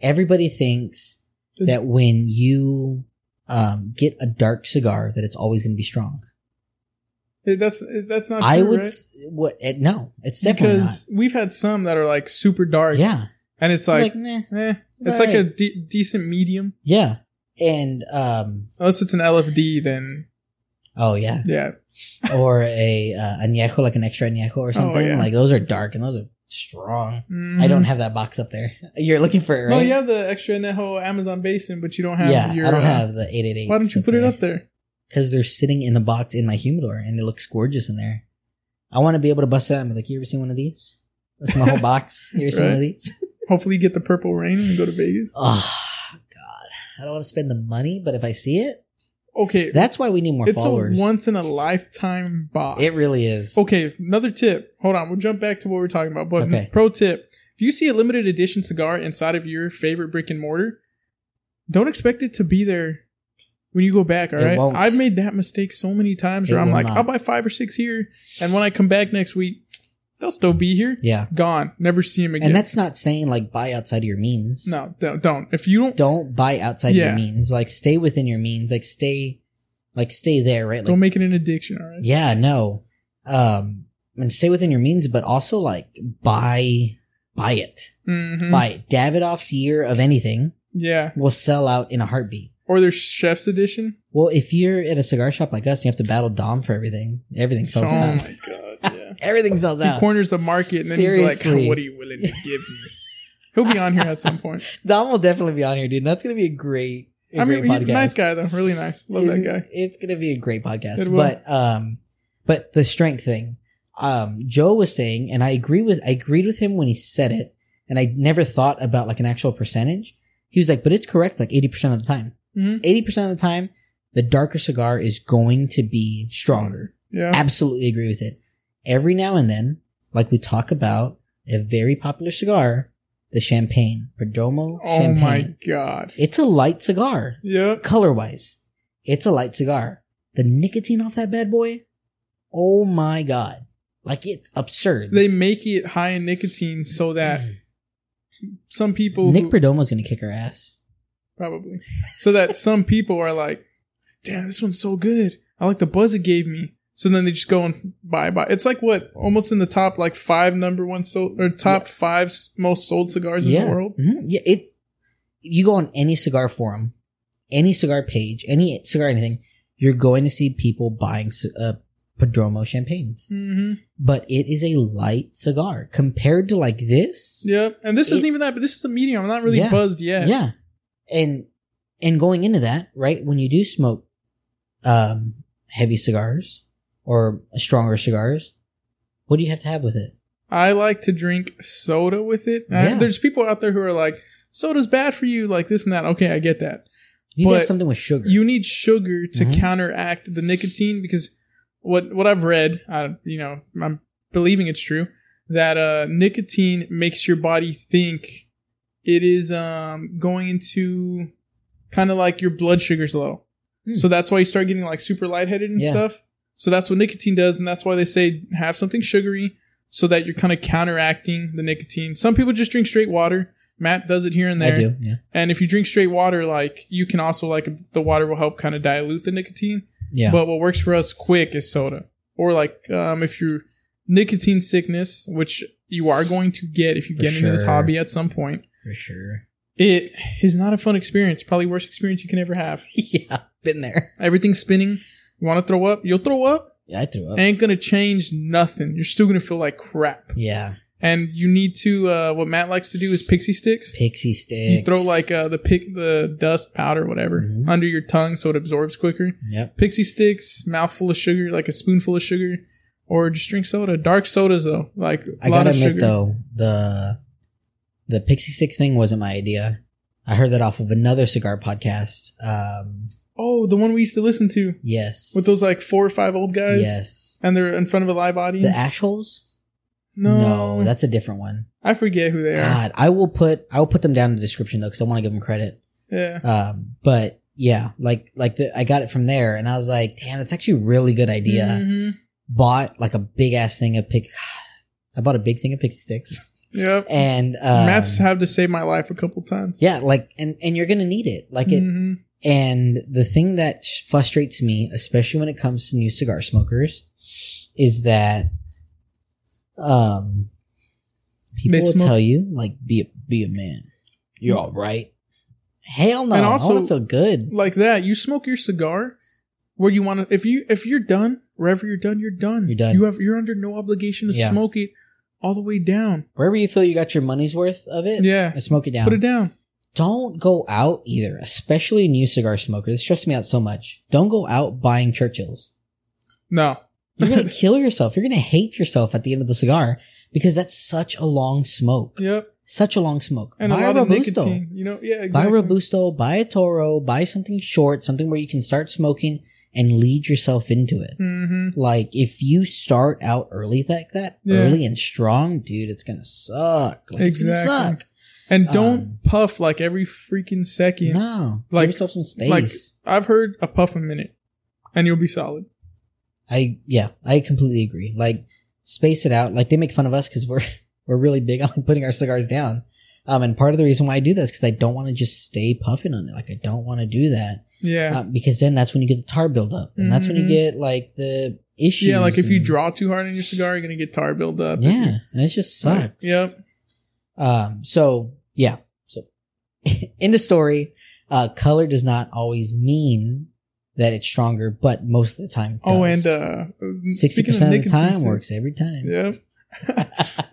Everybody thinks that when you um, get a dark cigar, that it's always going to be strong. That's that's not. True, I would right? what? It, no, it's definitely because we've had some that are like super dark. Yeah, and it's like, like, meh, eh, it's it's like a de- decent medium. yeah, and um, Unless it's an LFD, then oh yeah, yeah, or a uh, añejo, like an extra añejo or something. Oh, yeah. Like those are dark and those are strong. I Mhm. don't have that box up there. You're looking for it, right? No, you have the extra Añejo Amazon Basin, but you don't have. yeah, your, I don't uh, have the eight eight eight. Why don't you put it up there? Because they're sitting in a box in my humidor and it looks gorgeous in there. I want to be able to bust out and be like, you ever seen one of these? That's my whole box. You ever seen one of these? Hopefully, you get the purple rain and go to Vegas. Oh, God. I don't want to spend the money, but if I see it, Okay, that's why we need more it's followers. a once in a lifetime box. it really is. Okay, another tip. Hold on, we'll jump back to what we're talking about. But Okay. pro tip: if you see a limited edition cigar inside of your favorite brick and mortar, don't expect it to be there when you go back. All It right, won't. I've made that mistake so many times It where I'm will like, not. I'll buy five or six here, and when I come back next week, they'll still be here. Yeah. Gone. Never see them again. And that's not saying like buy outside of your means. no, don't, don't. If you don't, Don't buy outside of Yeah. your means. Like stay within your means. Like stay, like stay there, right? Like don't make it an addiction. All right. Yeah, no. Um, and stay within your means, but also like buy, buy it, Mhm. buy it. Davidoff's year of anything Yeah. will sell out in a heartbeat. Or their chef's edition. Well, if you're at a cigar shop like us, and you have to battle Dom for everything. Everything sells oh out. my god. Yeah. Everything sells out. he corners the market and then he's Seriously. like, "What are you willing to give me?" He'll be on here at some point. Dom will definitely be on here, dude. That's gonna be a great, a I mean, great he's podcast. a nice guy though, really nice. Love that guy. It's gonna be a great podcast. But um but the strength thing. Um Joe was saying, and I agree with I agreed with him when he said it, and I never thought about like an actual percentage. He was like, but it's correct like eighty percent of the time. Mhm. Eighty percent of the time, the darker cigar is going to be stronger. Yeah, Absolutely agree with it. Every now and then, like we talk about a very popular cigar, the champagne, Perdomo Oh champagne. my god. It's a light cigar Yeah. color wise, it's a light cigar. The nicotine off that bad boy, oh my god, like it's absurd. They make it high in nicotine so that some people Nick who- Perdomo's gonna kick our ass. Probably so that some people are like, "Damn, this one's so good. I like the buzz it gave me." So then they just go and buy buy. It's like what almost in the top like five number one sold or top five most sold cigars in yeah, the world. Mhm. yeah. It. You go on any cigar forum, any cigar page, any cigar anything, you're going to see people buying uh, Perdomo champagnes. Mm-hmm. But it is a light cigar compared to like this. Yeah, and this It- isn't even that, but this is a medium. I'm not really Yeah. buzzed yet. Yeah. And and going into that, right, when you do smoke um heavy cigars or stronger cigars, what do you have to have with it? I like to drink soda with it. Uh, Yeah. there's people out there who are like, soda's bad for you, like this and that. Okay, I get that. You need But something with sugar. You need sugar to Mhm. counteract the nicotine because what what I've read, I, you know, I'm believing it's true that uh, nicotine makes your body think it is um, going into kind of like your blood sugar's low. Hmm. So that's why you start getting like super lightheaded and Yeah. stuff. So that's what nicotine does, and that's why they say have something sugary so that you're kind of counteracting the nicotine. Some people just drink straight water. Matt does it here and I there. do, yeah. And if you drink straight water, like you can also like the water will help kind of dilute the nicotine. Yeah. But what works for us quick is soda. Or like um, if you're nicotine sickness, which you are going to get if you For get into this hobby at some point, for sure. it is not a fun experience. Probably worst experience you can ever have. yeah. Been there. Everything's spinning. You want to throw up? You'll throw up. Yeah, I threw up. Ain't gonna change nothing. You're still gonna feel like crap. yeah. and you need to. Uh, what Matt likes to do is pixie sticks. Pixie sticks. You throw like uh, the pick the dust powder whatever Mhm. under your tongue so it absorbs quicker. Yep. Pixie sticks, mouthful of sugar, like a spoonful of sugar, or just drink soda. Dark sodas though, like a I gotta of admit sugar. though, the the pixie stick thing wasn't my idea. I heard that off of another cigar podcast. Um, Oh, the one we used to listen to yes. with those like four or five old guys. Yes. and they're in front of a live audience. The ash holes? no, that's a different one. I forget who they are. God, I will put I will put them down in the description though because I want to give them credit. Yeah, Um, but yeah, like like the, I got it from there, and I was like, damn, that's actually a really good idea. Mhm. Bought like a big ass thing of pick. I bought a big thing of pixie sticks, Yep. and um, Matt's had to save my life a couple times. yeah, like and and you're gonna need it, like it. Mhm. And the thing that frustrates me, especially when it comes to new cigar smokers, is that um people They will smoke- tell you like be a, be a man. You're all right. Hell no. And I also- want to feel good. Like that, you smoke your cigar where you want to. If you if you're done, wherever you're done, you're done. You're done. You have you're under no obligation to Yeah. smoke it all the way down. Wherever you feel you got your money's worth of it, Yeah, smoke it down. put it down. Don't go out either, especially new cigar smokers. This stresses me out so much. Don't go out buying Churchills. No, You're gonna kill yourself. You're gonna hate yourself at the end of the cigar because that's such a long smoke. yep, Such a long smoke. and buy a of Robusto. nicotine. You know, yeah, exactly. Buy a Robusto, buy a Toro, buy something short, something where you can start smoking and lead yourself into it. hmm Like if you start out early like that, Yeah. early and strong, dude, it's gonna suck. Like, Exactly. gonna suck. And don't Um, puff like every freaking second. No, Like- give yourself some space. Like I've heard a puff a minute, and you'll be solid. I yeah, I completely agree. Like space it out. Like they make fun of us because we're we're really big on putting our cigars down. Um, and part of the reason why I do this because I don't want to just stay puffing on it. Like I don't want to do that Yeah, uh, because then that's when you get the tar buildup, and that's when you Mhm. get like the issues. yeah. Like if you draw too hard on your cigar, you're gonna get tar buildup. yeah, and it just sucks. Yep. Um. So yeah. So in the story, uh, color does not always mean that it's stronger, but most of the time. it Oh, and uh, 60% of the time works every time. Yep.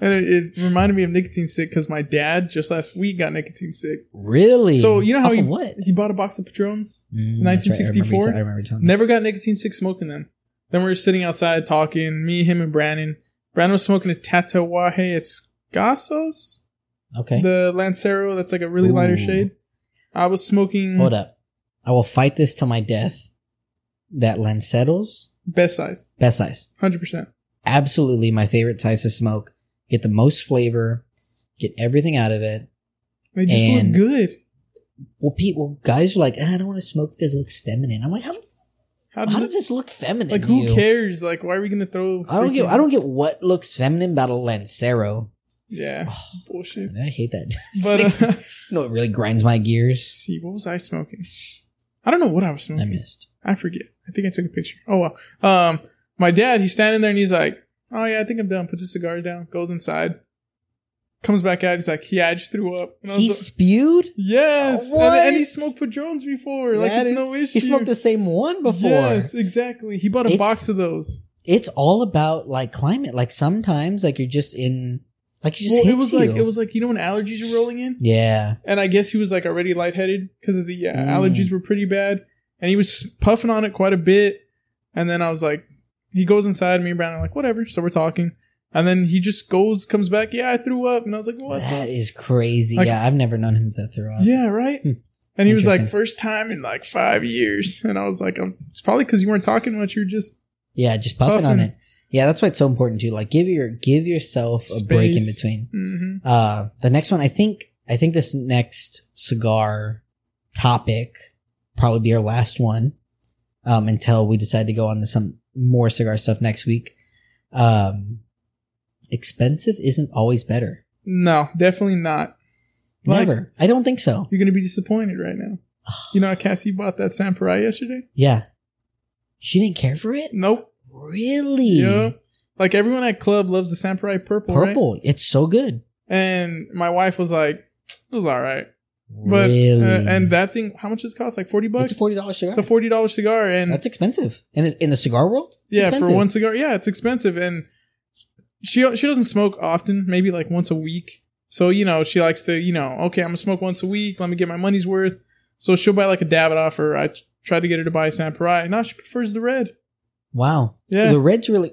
and it, it reminded me of nicotine sick because my dad just last week got nicotine sick. Really? So you know how Off he of what? he bought a box of Padrons, Mm, that's right. I remember you 1964? t- I remember you telling me. never got nicotine sick smoking them. Then we were sitting outside talking, me, him, and Brandon. Brandon was smoking a Tatuaje Escasos, Okay. the Lancero that's like a really lighter shade. I was smoking Hold up. I will fight this to my death. That Lanceros, best size, best size. hundred percent. Absolutely my favorite size to smoke. Get the most flavor. Get everything out of it. They just And- look good. Well, people, guys are like, "Ah, I don't want to smoke because it looks feminine. I'm like, how, How how does, does it, this look feminine? like? Who you? cares? Like, why are we gonna throw? I don't get. I don't get what looks feminine about a Lancero. Yeah, Oh, bullshit. I hate that. But uh, you know, it really grinds my gears. see, what was I smoking? I don't know what I was smoking. I missed. I forget. I think I took a picture. Oh well. Um, my dad, he's standing there and he's like, "Oh yeah, I think I'm done." Puts his cigar down, goes inside, comes back out. He's like, "Yeah, I just threw up." And I He like, spewed. "Yes," Oh, and, and he smoked Padrones before. Like it's is- no issue. He smoked the same one before. Yes, exactly. He bought a It's- box of those. it's all about like climate. Like sometimes, like you're just in, like you just Well, it was you. like it was like you know when allergies are rolling in, yeah, and I guess he was like already lightheaded because of the uh, Mm. allergies were pretty bad, and he was puffing on it quite a bit. And then I was like, he goes inside, me and Brandon are like, whatever. So we're talking, and then he just goes, comes back, yeah, I threw up, and I was like, what? That is crazy. Like- yeah, I've never known him to throw up. Yeah, right. Hmm. And he was like, first time in like five years, and I was like, um, it's probably because you weren't talking much. You're just Yeah, just puffing, on it. Yeah, that's why it's so important too. Like give your give yourself a break in Space. between. mhm. Uh, the next one, I think, I think this next cigar topic probably be our last one, um, until we decide to go on to some more cigar stuff next week. Um, expensive isn't always better. no, definitely not. Like- Never. I don't think so. You're gonna be disappointed right now. You know how Cassie bought that Samparai yesterday? Yeah. She didn't care for it? Nope. Really? Yeah. Like everyone at club loves the Samparai purple, right? Purple. It's so good. And my wife was like, "It was all right," but really? uh, and that thing, how much does it cost? Like forty bucks. it's a forty dollars cigar. It's a forty dollars cigar, and That's expensive. And in the cigar world, it's yeah, expensive. for one cigar, yeah, it's expensive. And she she doesn't smoke often, maybe like once a week. So you know she likes to you know okay I'm gonna smoke once a week. Let me get my money's worth. So she'll buy like a Davidoff or I tried to get her to buy a Samparai. No, she prefers the red. Wow. Yeah. The red's really.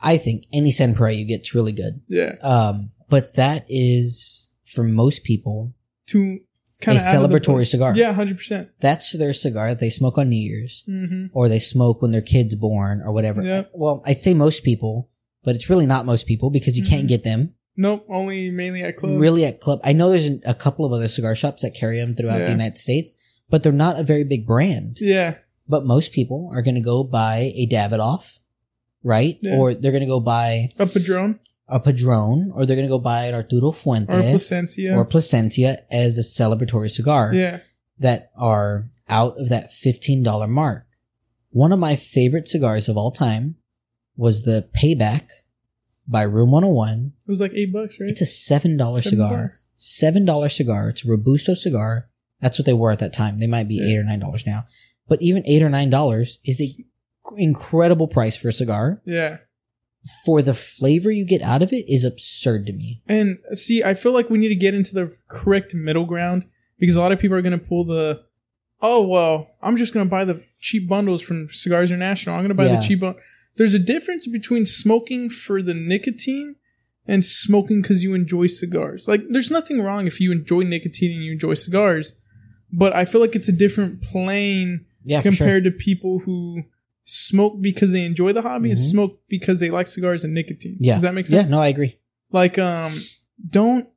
I think any Senpai you get's really good. Yeah, Um, but that is for most people to a kind of celebratory cigar. Yeah, hundred percent. That's their cigar that they smoke on New Year's Mm-hmm. or they smoke when their kid's born or whatever. Yep. Well, I'd say most people, but it's really not most people because you can't Mhm. get them Nope, only mainly at club. really at club. I know there's a couple of other cigar shops that carry them throughout the United States, but they're not a very big brand. Yeah, But most people are going to go buy a Davidoff, right? Yeah. Or they're going to go buy a Padron a Padron, or they're going to go buy an Arturo Fuente or Plasencia. or Placentia as a celebratory cigar yeah, that are out of that $15 mark. One of my favorite cigars of all time was the Payback by Room 101. it was like eight bucks, right? It's a $7 cigar. bucks. $7 cigar. It's a Robusto cigar. That's what they were at that time. They might be Yeah. 8 or $9 now. But even 8 or $9 is a incredible price for a cigar. Yeah. For the flavor you get out of it is absurd to me. And see, I feel like we need to get into the correct middle ground because a lot of people are going to pull the, oh, well, I'm just going to buy the cheap bundles from Cigars International. I'm going to buy Yeah. the cheap bundle. There's a difference between smoking for the nicotine and smoking because you enjoy cigars. Like, there's nothing wrong if you enjoy nicotine and you enjoy cigars, but I feel like it's a different plane Yeah, for sure. compared to people who smoke because they enjoy the hobby and Mhm. smoke because they like cigars and nicotine. Yeah. Does that make sense? Yeah, no, I agree. like um don't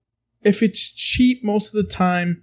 if it's cheap most of the time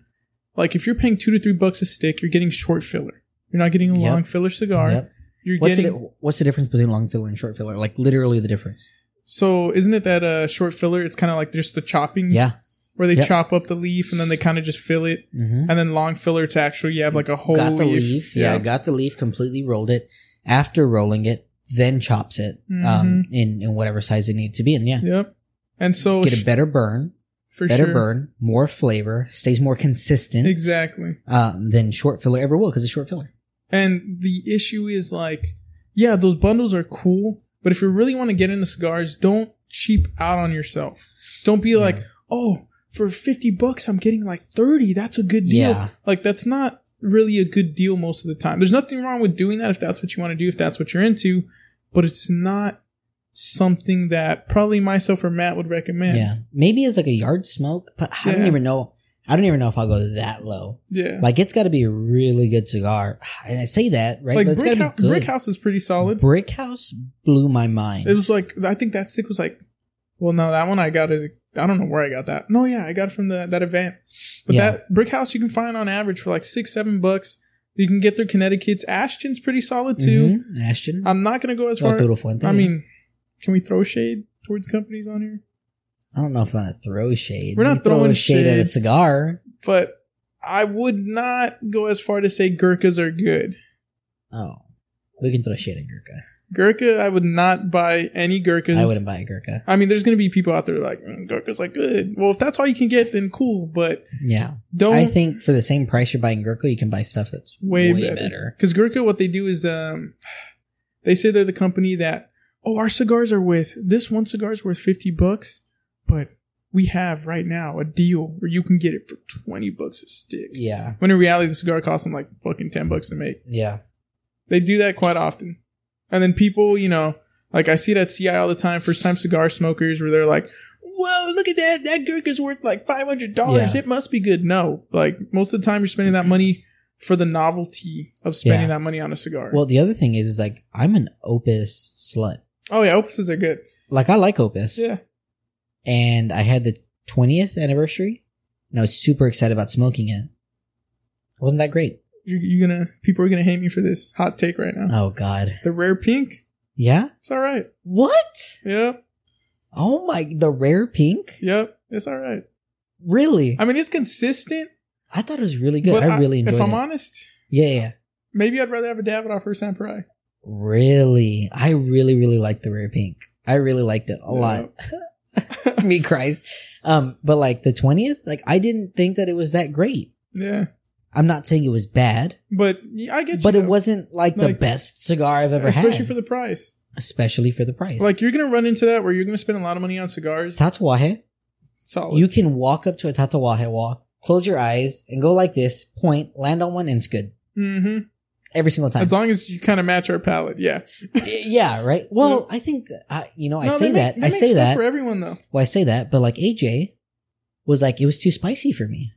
like if you're paying two to three bucks a stick you're getting short filler you're not getting a Yep. long filler cigar Yep. you're What's getting the, what's the difference between long filler and short filler? Like literally the difference. so isn't it that uh short filler it's kind of like just the choppings Yeah. where they Yep. chop up the leaf and then they kind of just fill it Mm-hmm. and then long filler it's actually you have like a whole got the leaf, leaf. Yeah. got the leaf, completely rolled it. After rolling it, then chops it um, in, in whatever size it needs to be. And yeah, yep and so get a better burn, for better sure burn, more flavor, stays more consistent exactly um, than short filler ever will because it's short filler. And the issue is like, yeah, those bundles are cool, but if you really want to get into cigars, don't cheap out on yourself. Don't be like, oh, for 50 bucks, I'm getting like 30. That's a good deal. Yeah. Like, that's not really a good deal most of the time. There's nothing wrong with doing that if that's what you want to do, if that's what you're into, but it's not something that probably myself or Matt would recommend. Yeah. Maybe as like a yard smoke, but I don't even know. I don't even know if I'll go that low. Yeah. Like it's got to be a really good cigar. And I say that, right? Like, but it's got Brick, to be good. Brick House is pretty solid. Brick House blew my mind. It was like I think that stick was like, well, no, that one I got is I don't know where I got that. No, yeah, I got it from the that event. But Yeah. that brick house you can find on average for like six, seven bucks. You can get their Connecticut's. Ashton's pretty solid too. Mhm. Ashton. I'm not gonna go as far. Fuente. I mean, can we throw shade towards companies on here? I don't know if I want to throw shade. We're not We throw throwing shade at a cigar. But I would not go as far to say Gurkhas are good. Oh, we can throw shade at Gurkha. Gurkha, I would not buy any Gurkhas. I wouldn't buy a Gurkha. I mean, there's gonna be people out there like mm, Gurkhas like good. Well, if that's all you can get, then cool. But Yeah, don't. I think for the same price you're buying Gurkha, you can buy stuff that's way, way, better. Because Gurkha, what they do is, um, they say they're the company that, oh, our cigars are with this one cigar is worth fifty bucks, but we have right now a deal where you can get it for twenty bucks a stick. Yeah, When in reality, the cigar costs them like fucking ten bucks to make. yeah, They do that quite often, and then people, you know, like I see that CI all the time, first time cigar smokers, where they're like. Whoa, look at that. That Gurkha's worth like $500. Yeah. It must be good. No. Like, most of the time, you're spending that money for the novelty of spending Yeah. that money on a cigar. Well, the other thing is, is like I'm an Opus slut. oh, yeah. Opuses are good. Like I like Opus. Yeah. And I had the 20th anniversary, and I was super excited about smoking it. it. Wasn't that great? You're, you're gonna, people are gonna hate me for this hot take right now. Oh God. The rare pink, Yeah. it's all right. What? Yep. Oh my! The rare pink. Yep. It's all right. Really? I mean, it's consistent. I thought it was really good. but I really enjoyed it. If I'm it. honest, yeah, yeah, maybe I'd rather have a Davidoff or a Samparai. Really, I really, really liked the rare pink. I really liked it a lot. Me cries. Um, but like the twentieth, like I didn't think that it was that great. yeah. I'm not saying it was bad, But yeah, I get you. but it though. wasn't like, the best cigar I've ever Especially had. for the price. especially for the price. Like you're gonna run into that where you're gonna spend a lot of money on cigars. Tatuaje, Solid. you can walk up to a Tatuaje wall, close your eyes, and go like this, point, land on one, and it's good hmm every single time. As long as you kind of match our palate, yeah. yeah, right. Well, I think I, you know, I No, say that, make- I make say that. for everyone though. well, I say that, but like AJ was like, it was too spicy for me.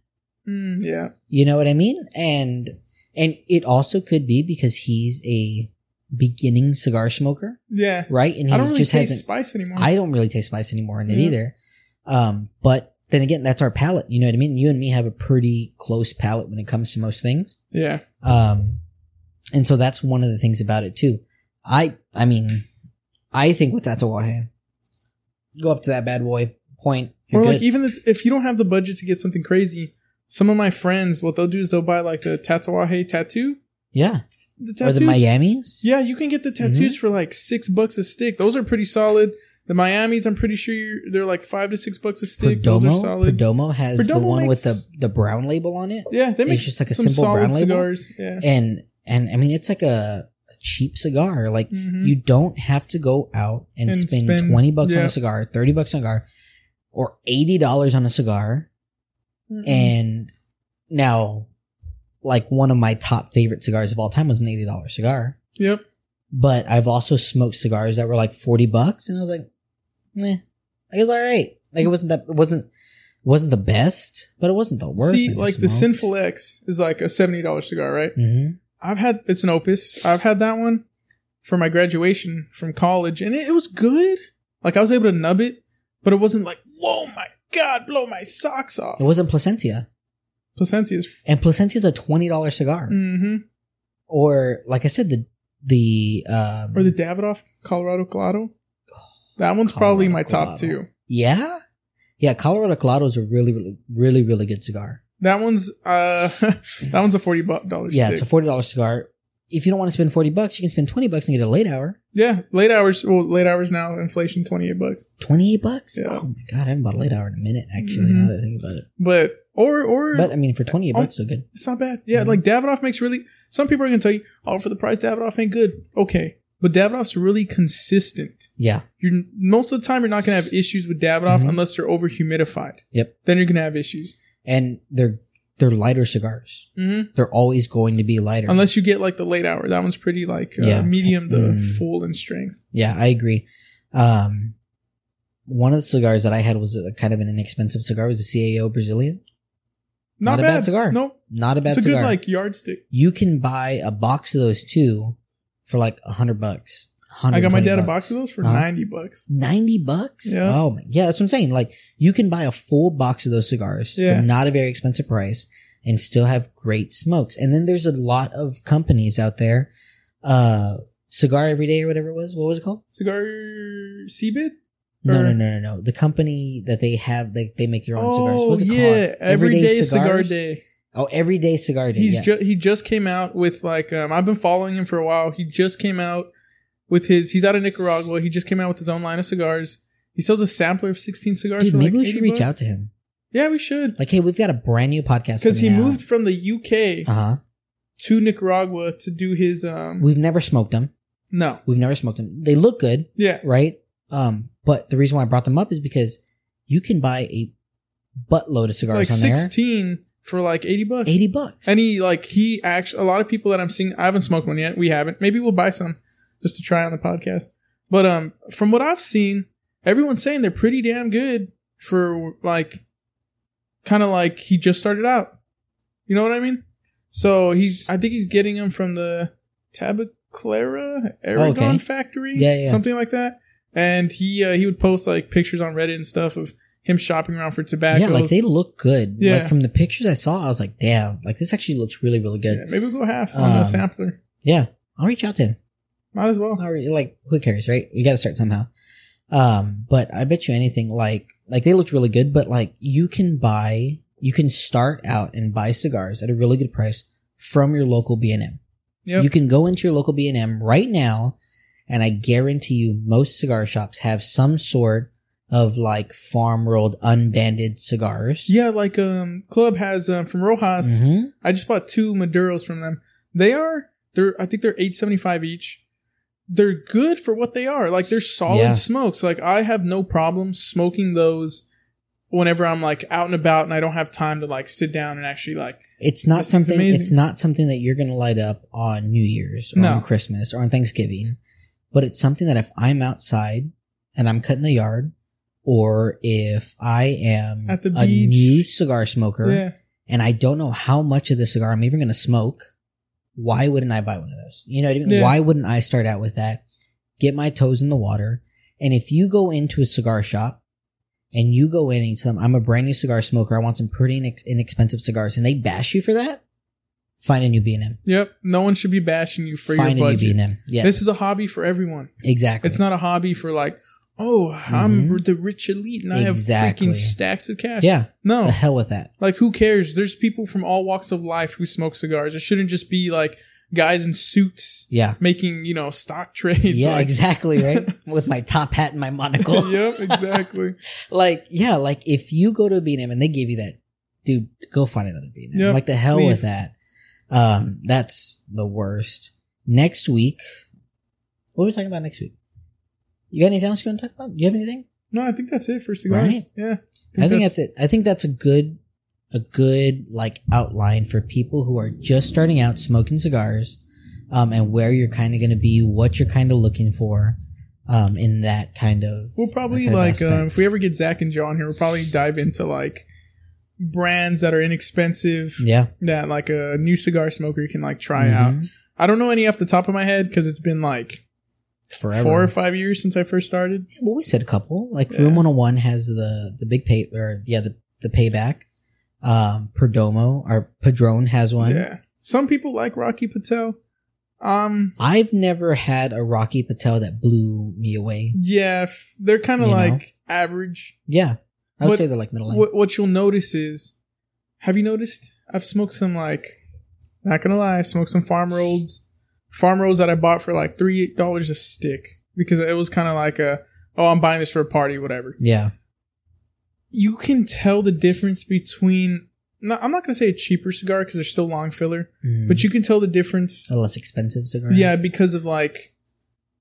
Mm, yeah. You know what I mean? And and it also could be because he's a beginning cigar smoker, Yeah. right? And he really just taste hasn't. spice anymore. I don't really taste spice anymore in it Yeah. either. Um, but then again, that's our palate. You know what I mean? You and me have a pretty close palate when it comes to most things. yeah. Um, and so that's one of the things about it too. I, I mean, I think with Tatuaje, go up to that bad boy, point, you're Or good. like even if- if you don't have the budget to get something crazy, some of my friends, what they'll do is they'll buy like the Tatuaje tattoo. yeah, The or tattoos. the Miamis. Yeah, you can get the tattoos for like six bucks a stick. Those are pretty solid. The Miamis, I'm pretty sure you're, they're like five to six bucks a stick. Those are Perdomo, solid. Perdomo has the Perdomo one with the the brown label on it, Yeah, they make just like a simple brown label? cigars. Yeah. and and I mean it's like a, a cheap cigar. Like Mhm. you don't have to go out and, And spend, spend- twenty bucks on a cigar, thirty bucks on a cigar, or eighty dollars on a cigar. Mhm. And now, like one of my top favorite cigars of all time was an eighty dollar cigar. Yep. But I've also smoked cigars that were like forty bucks, and I was like, eh, I guess all right. Like it wasn't that it wasn't wasn't the best, but it wasn't the worst. See, like the Sinful X is like a seventy dollars cigar, right? hmm I've had it's an Opus. I've had that one for my graduation from college, and it, it was good. Like I was able to nub it, but it wasn't like, whoa, my god, blow my socks off. It wasn't Placentia, Plasencia is. and Placentia is a twenty dollar cigar. Mm-hmm. Or like I said, the the um, Or the Davidoff Colorado Claro. That one's probably my Colorado top two. yeah, yeah. Colorado Claro is a really, really, really, really good cigar. That one's uh, that one's a forty dollars. Yeah, it's a forty dollar cigar. If you don't want to spend forty bucks, you can spend twenty bucks and get a late hour. yeah, late hours. Well, late hours now. Inflation twenty eight bucks. Twenty eight bucks. Yeah. Oh my god, I haven't bought a late hour in a minute. Actually, Mhm. now that I think about it. But or or But I mean, for twenty eight Oh. bucks, so good. It's not bad. Yeah, Mhm. like Davidoff makes really. Some people are gonna tell you, "Oh, for the price, Davidoff ain't good." Okay, but Davidoff's really consistent. Yeah, You're most of the time you're not gonna have issues with Davidoff Mhm. unless they're over humidified. Yep. Then you're gonna have issues. and they're they're lighter cigars. Mm-hmm. They're always going to be lighter. Unless you get like the late hour, that one's pretty like uh, Yeah. medium to Mm. full in strength. yeah, I agree. Um, one of the cigars that I had was a, kind of an inexpensive cigar. It was a CAO Brazilian. Not, Not a bad. bad cigar. Nope. Not a bad It's a cigar. good like yardstick. you can buy a box of those too for like a hundred bucks. I got my 120 dad a box of those for Huh? ninety bucks. 90 bucks? Yeah. Oh, my, yeah, that's what I'm saying. Like, you can buy a full box of those cigars Yeah. for not a very expensive price and still have great smokes. And then there's a lot of companies out there, uh, Cigar Every Day or whatever it was. What was it called? Cigar Seabit? No, no, no, no, no. The company that they have, they, they make their own cigars. Oh What's it called? yeah, called? everyday cigar day. Oh, Everyday Cigar Day. He's yeah. ju- he just came out with like um I've been following him for a while. He just came out with his he's out of Nicaragua. He just came out with his own line of cigars. He sells a sampler of 16 cigars Dude, for maybe like we should reach bucks. out to him. Yeah, we should. Like, hey, we've got a brand new podcast. Cuz he out. moved from the UK Uh huh. to Nicaragua to do his um We've never smoked them. no. We've never smoked them. They look good. Yeah. right? Um, but the reason why I brought them up is because you can buy a buttload of cigars Like on there, 16 for like 80 bucks. eighty bucks. And he like he actually a lot of people that I'm seeing I haven't smoked one yet. We haven't. Maybe we'll buy some just to try on the podcast. But um from what I've seen, everyone's saying they're pretty damn good for like kind of like he just started out. You know what I mean? So he I think he's getting them from the Tabacalera Aragon Okay. factory, Yeah, yeah. something like that. And he uh, he would post like pictures on Reddit and stuff of him shopping around for tobacco. yeah, like they look good. Yeah. Like from the pictures I saw, I was like, damn, like this actually looks really, really good. Yeah, maybe we'll go half on Um, the sampler. Yeah, I'll reach out to him. Might as well. I'll like, who cares, right? You got to start somehow. Um, but I bet you anything, like, like they looked really good, but like you can buy, you can start out and buy cigars at a really good price from your local B and M. Yep. You can go into your local B&M right now, and I guarantee you most cigar shops have some sort of like farm rolled unbanded cigars. Yeah, like um, Club has um, from Rojas. Mhm. I just bought two Maduros from them. They are they're I think they're eight seventy five each. They're good for what they are. Like they're solid Yeah. smokes. Like I have no problem smoking those whenever I'm like out and about and I don't have time to like sit down and actually like It's not something. It's not something that you're gonna light up on New Year's or No. on Christmas or on Thanksgiving, but it's something that if I'm outside and I'm cutting the yard, or if I am At the a new cigar smoker yeah. and I don't know how much of the cigar I'm even gonna smoke, why wouldn't I buy one of those? You know what I mean? Yeah. Why wouldn't I start out with that? Get my toes in the water, and if you go into a cigar shop and you go in and you tell them, I'm a brand new cigar smoker. I want some pretty inex- inexpensive cigars. And they bash you for that. Find a new B&M. Yep. No one should be bashing you for Find a new. B&M. Yeah, This is a hobby for everyone. exactly. It's not a hobby for like, oh, I'm Mhm. the rich elite and I have freaking stacks of cash. Yeah, No. the hell with that. Like who cares? There's people from all walks of life who smoke cigars. It shouldn't just be like guys in suits Yeah. making, you know, stock trades. yeah, like, exactly, right? With my top hat and my monocle. yep, exactly. Like, yeah, like if you go to a B&M and they give you that, dude, go find another B&M. Yep. Like the hell Leave. with that. Um, that's the worst. Next week, what are we talking about next week? You got anything else you want to talk about? You have anything? No, I think that's it for cigars. Right. Yeah. I think that's it. I think that's a good, a good like outline for people who are just starting out smoking cigars, um, and where you're kind of going to be, what you're kind of looking for, um, in that kind of. We'll probably that kind of like um, if we ever get Zach and John here, we'll probably dive into like brands that are inexpensive Yeah. that like a new cigar smoker can like try out. Mhm. I don't know any off the top of my head because it's been like Forever. four or five years since I first started. Yeah, Well, we said a couple. Like Yeah. Room 101 has the the big pay or yeah the the payback. Um, Perdomo or Padron has one. Yeah. Some people like Rocky Patel. Um, I've never had a Rocky Patel that blew me away. yeah, f- they're kind of You know? like average. Yeah, I would What- say they're like middle. What what you'll notice is, have you noticed? I've smoked some like, not gonna lie, I've smoked some farm rolls, farm rolls that I bought for like three dollars a stick because it was kind of like a, oh, I'm buying this for a party, whatever. yeah, You can tell the difference between. No, I'm not gonna say a cheaper cigar because they're still long filler, Mm. but you can tell the difference. a less expensive cigar. Yeah, because of like,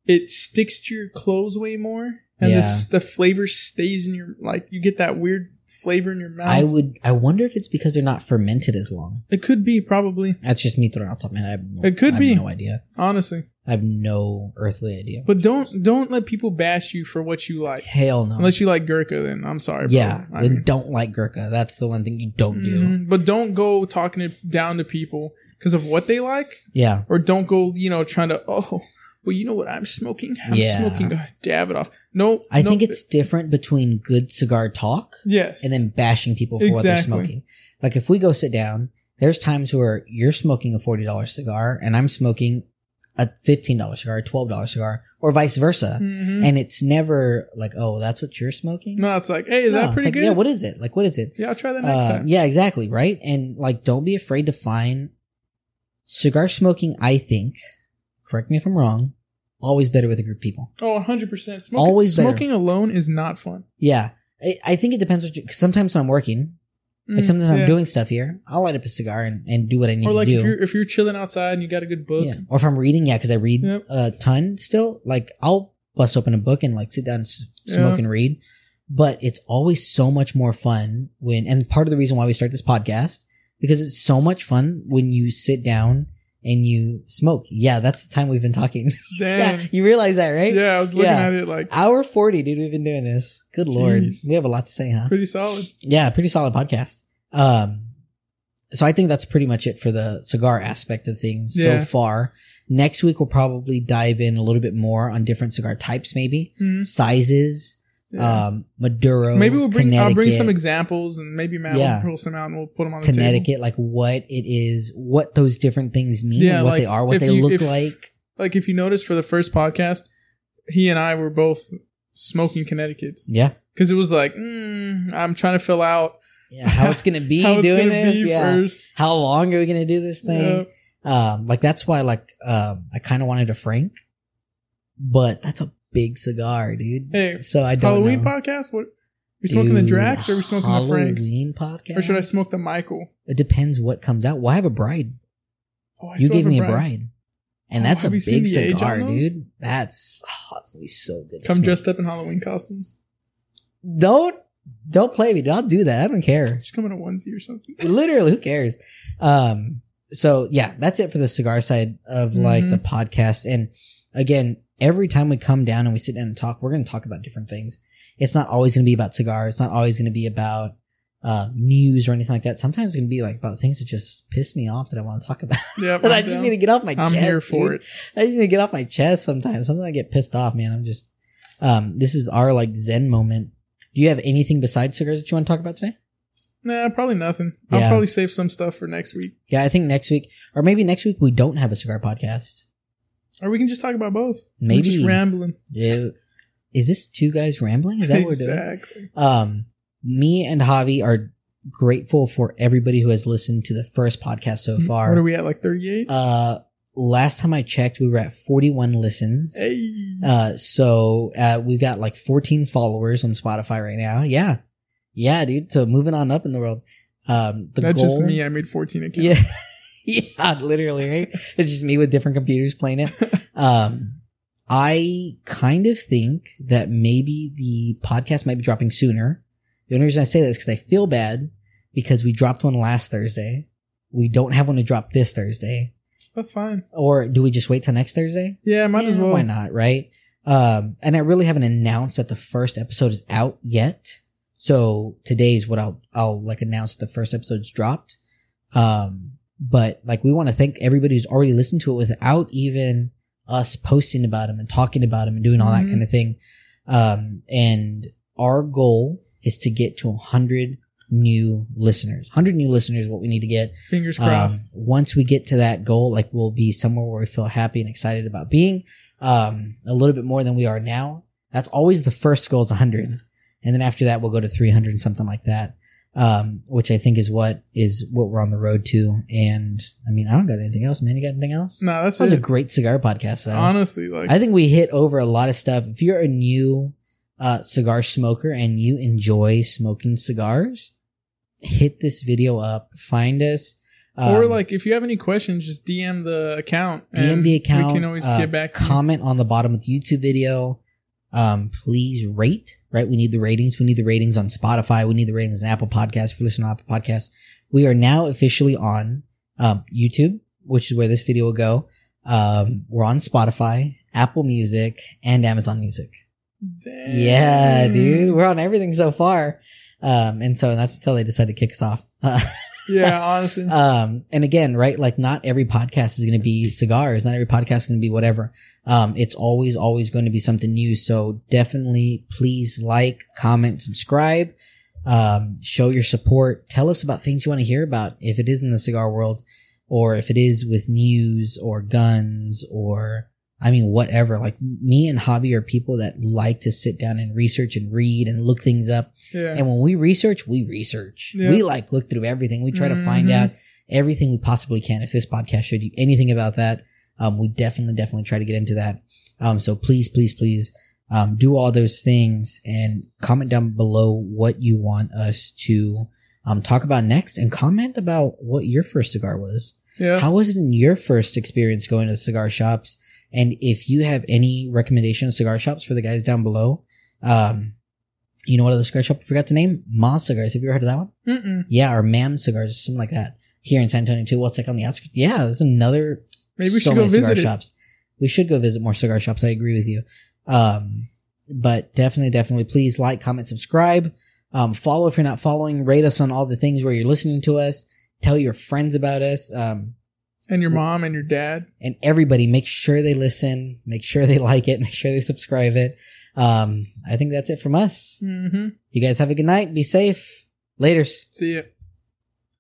it sticks to your clothes way more, and Yeah. this the flavor stays in your like. You get that weird flavor in your mouth. I would. I wonder if it's because they're not fermented as long. It could be probably. That's just me throwing off the top head. I have no, It could I have be. no idea. honestly. I have no earthly idea. But don't don't let people bash you for what you like. Hell no. Unless you like Gurkha, then I'm sorry. Bro. yeah, I mean, don't like Gurkha. That's the one thing you don't do. mhm. but don't go talking it down to people because of what they like, Yeah, or don't go you know trying to oh well you know what I'm smoking I'm Yeah. smoking uh, Davidoff. No, I no, think it's different between good cigar talk yes and then bashing people for what they're smoking. Like if we go sit down, there's times where you're smoking a forty dollar cigar and I'm smoking a fifteen dollar cigar, a twelve dollar cigar, or vice versa. Mhm. And it's never like, oh, that's what you're smoking. no, it's like hey, is No, that pretty like, good? Yeah, what is it? Like, what is it? Yeah, I'll try that next Uh, time. yeah, exactly, right. And like, don't be afraid to find cigar smoking. I think, correct me if I'm wrong, always better with a group of people. Oh, 100 percent. Always better. smoking alone is not fun. Yeah, I, I think it depends. What you, cause sometimes when I'm working, like Mm, sometimes yeah. I'm doing stuff here, I'll light up a cigar and, and do what I need or like to if do. you're if you're chilling outside and you got a good book. Yeah. Or if I'm reading, yeah, because I read Yep. a ton still. Like I'll bust open a book and like sit down and s- smoke Yeah. and read. But it's always so much more fun when, and part of the reason why we start this podcast because it's so much fun when you sit down and you smoke. Yeah, that's the time we've been talking. Damn. yeah, you realize that, right? Yeah, I was looking Yeah. at it like Hour forty, dude. We've been doing this. Good lord, we have a lot to say, huh? pretty solid. Yeah, pretty solid podcast. Um, so I think that's pretty much it for the cigar aspect of things Yeah. so far. Next week we'll probably dive in a little bit more on different cigar types, maybe Mhm. sizes, Yeah. um, Maduro. maybe we'll bring I'll bring some examples and maybe Matt Yeah. will pull some out and we'll put them on the table. Connecticut, like what it is, what those different things mean, Yeah, what like, they are, what they you- look if- like. Like if you notice for the first podcast, he and I were both smoking Connecticut's Yeah, because it was like mm, I'm trying to fill out yeah. How it's gonna be doing this? be yeah. first. How long are we gonna do this thing? Yeah. Um, like that's why, like, um, I kind of wanted a Frank, but that's a big cigar, dude. Hey, so I don't Halloween know. podcast. What? We smoking the Dude, Dracs or are we smoking the Franks? Halloween podcast, Or should I smoke the Michael? It depends what comes out. Well, I have a bride. Oh, I you gave have me a bride, and Oh, that's a have you seen big cigar, dude. That's oh, it's gonna be so good. Come dressed up in Halloween costumes. don't don't play me. Don't do that. I don't care. Just come in a onesie or something. Literally, who cares? Um, so yeah, that's it for the cigar side of like Mhm. the podcast. And again, every time we come down and we sit down and talk, we're going to talk about different things. It's not always going to be about cigars. It's not always going to be about uh, news or anything like that. Sometimes it's going to be like about things that just piss me off that I want to talk about. Yep. that I just down. need to get off my I'm chest. here for dude. it. I just need to get off my chest sometimes. Sometimes I get pissed off, man. I'm just, um, this is our like Zen moment. Do you have anything besides cigars that you want to talk about today? Nah, probably nothing. I'll Yeah. probably save some stuff for next week. Yeah, I think next week, or maybe next week we don't have a cigar podcast. Or we can just talk about both. We're Maybe just rambling. Yeah. Is this two guys rambling? Is that what we're doing? exactly. Um, me and Javi are grateful for everybody who has listened to the first podcast so far. What are we at? Like 38? Uh, last time I checked, we were at 41 listens. hey. Uh, so, uh, we've got like 14 followers on Spotify right now. Yeah. Yeah, dude. So moving on up in the world. Um, the That's goal. just me. I made 14 accounts. Yeah. yeah, literally, right? It's just me with different computers playing it. Um, I kind of think that maybe the podcast might be dropping sooner. The only reason I say that is because I feel bad because we dropped one last Thursday. We don't have one to drop this Thursday. That's fine. Or do we just wait till next Thursday? Yeah, might as well. Why not, right? Um, and I really haven't announced that the first episode is out yet. So today's what I'll I'll like announce the first episode's dropped. Um, but like we want to thank everybody who's already listened to it without even us posting about them and talking about them and doing all Mhm. that kind of thing. Um, and our goal is to get to 100 new listeners. 100 new listeners is what we need to get. Fingers Um, crossed. once we get to that goal, like we'll be somewhere where we feel happy and excited about being, um, a little bit more than we are now. That's always the first goal is 100. And then after that, we'll go to 300 and something like that. Um, which I think is what is what we're on the road to. And I mean, I don't got anything else, man. You got anything else? no, that's That was a great cigar podcast, though. Honestly, like I think we hit over a lot of stuff. If you're a new uh, cigar smoker and you enjoy smoking cigars, hit this video up. Find us. or Um, like if you have any questions, just DM the account. DM the account. We can always uh, get back. Comment on the bottom of the YouTube video. Um, please rate. Right, we need the ratings. We need the ratings on Spotify. We need the ratings on Apple Podcasts. If you listen to Apple Podcasts, we are now officially on um, YouTube, which is where this video will go. Um, we're on Spotify, Apple Music, and Amazon Music. Damn. Yeah, dude, we're on everything so far. Um, and so that's until they decide to kick us off. Yeah, honestly. Um, and again, right, like not every podcast is going to be cigars. Not every podcast is going to be whatever. Um, it's always, always going to be something new. So definitely please like, comment, subscribe, um, show your support. Tell us about things you want to hear about. If it is in the cigar world or if it is with news or guns or, I mean, whatever. Like me and Javi are people that like to sit down and research and read and look things up. yeah. And when we research, we research. Yeah. We like look through everything. We try to find Mhm. out everything we possibly can. If this podcast showed you anything about that, um, we definitely, definitely try to get into that. Um, so please, please, please, um, do all those things and comment down below what you want us to, um, talk about next and comment about what your first cigar was. yeah. How was it in your first experience going to the cigar shops? And if you have any recommendation of cigar shops for the guys down below, um, you know what other cigar shop I forgot to name? Ma Cigars. Have you ever heard of that one? Mm-mm. Yeah, or Mam Cigars, or something like that. Here in San Antonio too. What's like on the outskirts? Yeah, there's another. Maybe we so should go cigar visit shops. We should go visit more cigar shops. I agree with you. Um, but definitely, definitely, please like, comment, subscribe. Um, follow if you're not following. Rate us on all the things where you're listening to us. Tell your friends about us. Um, And your mom and your dad. and everybody make sure they listen, make sure they like it, make sure they subscribe it. Um, I think that's it from us. Mm-hmm. You guys have a good night. Be safe. Laters. See ya.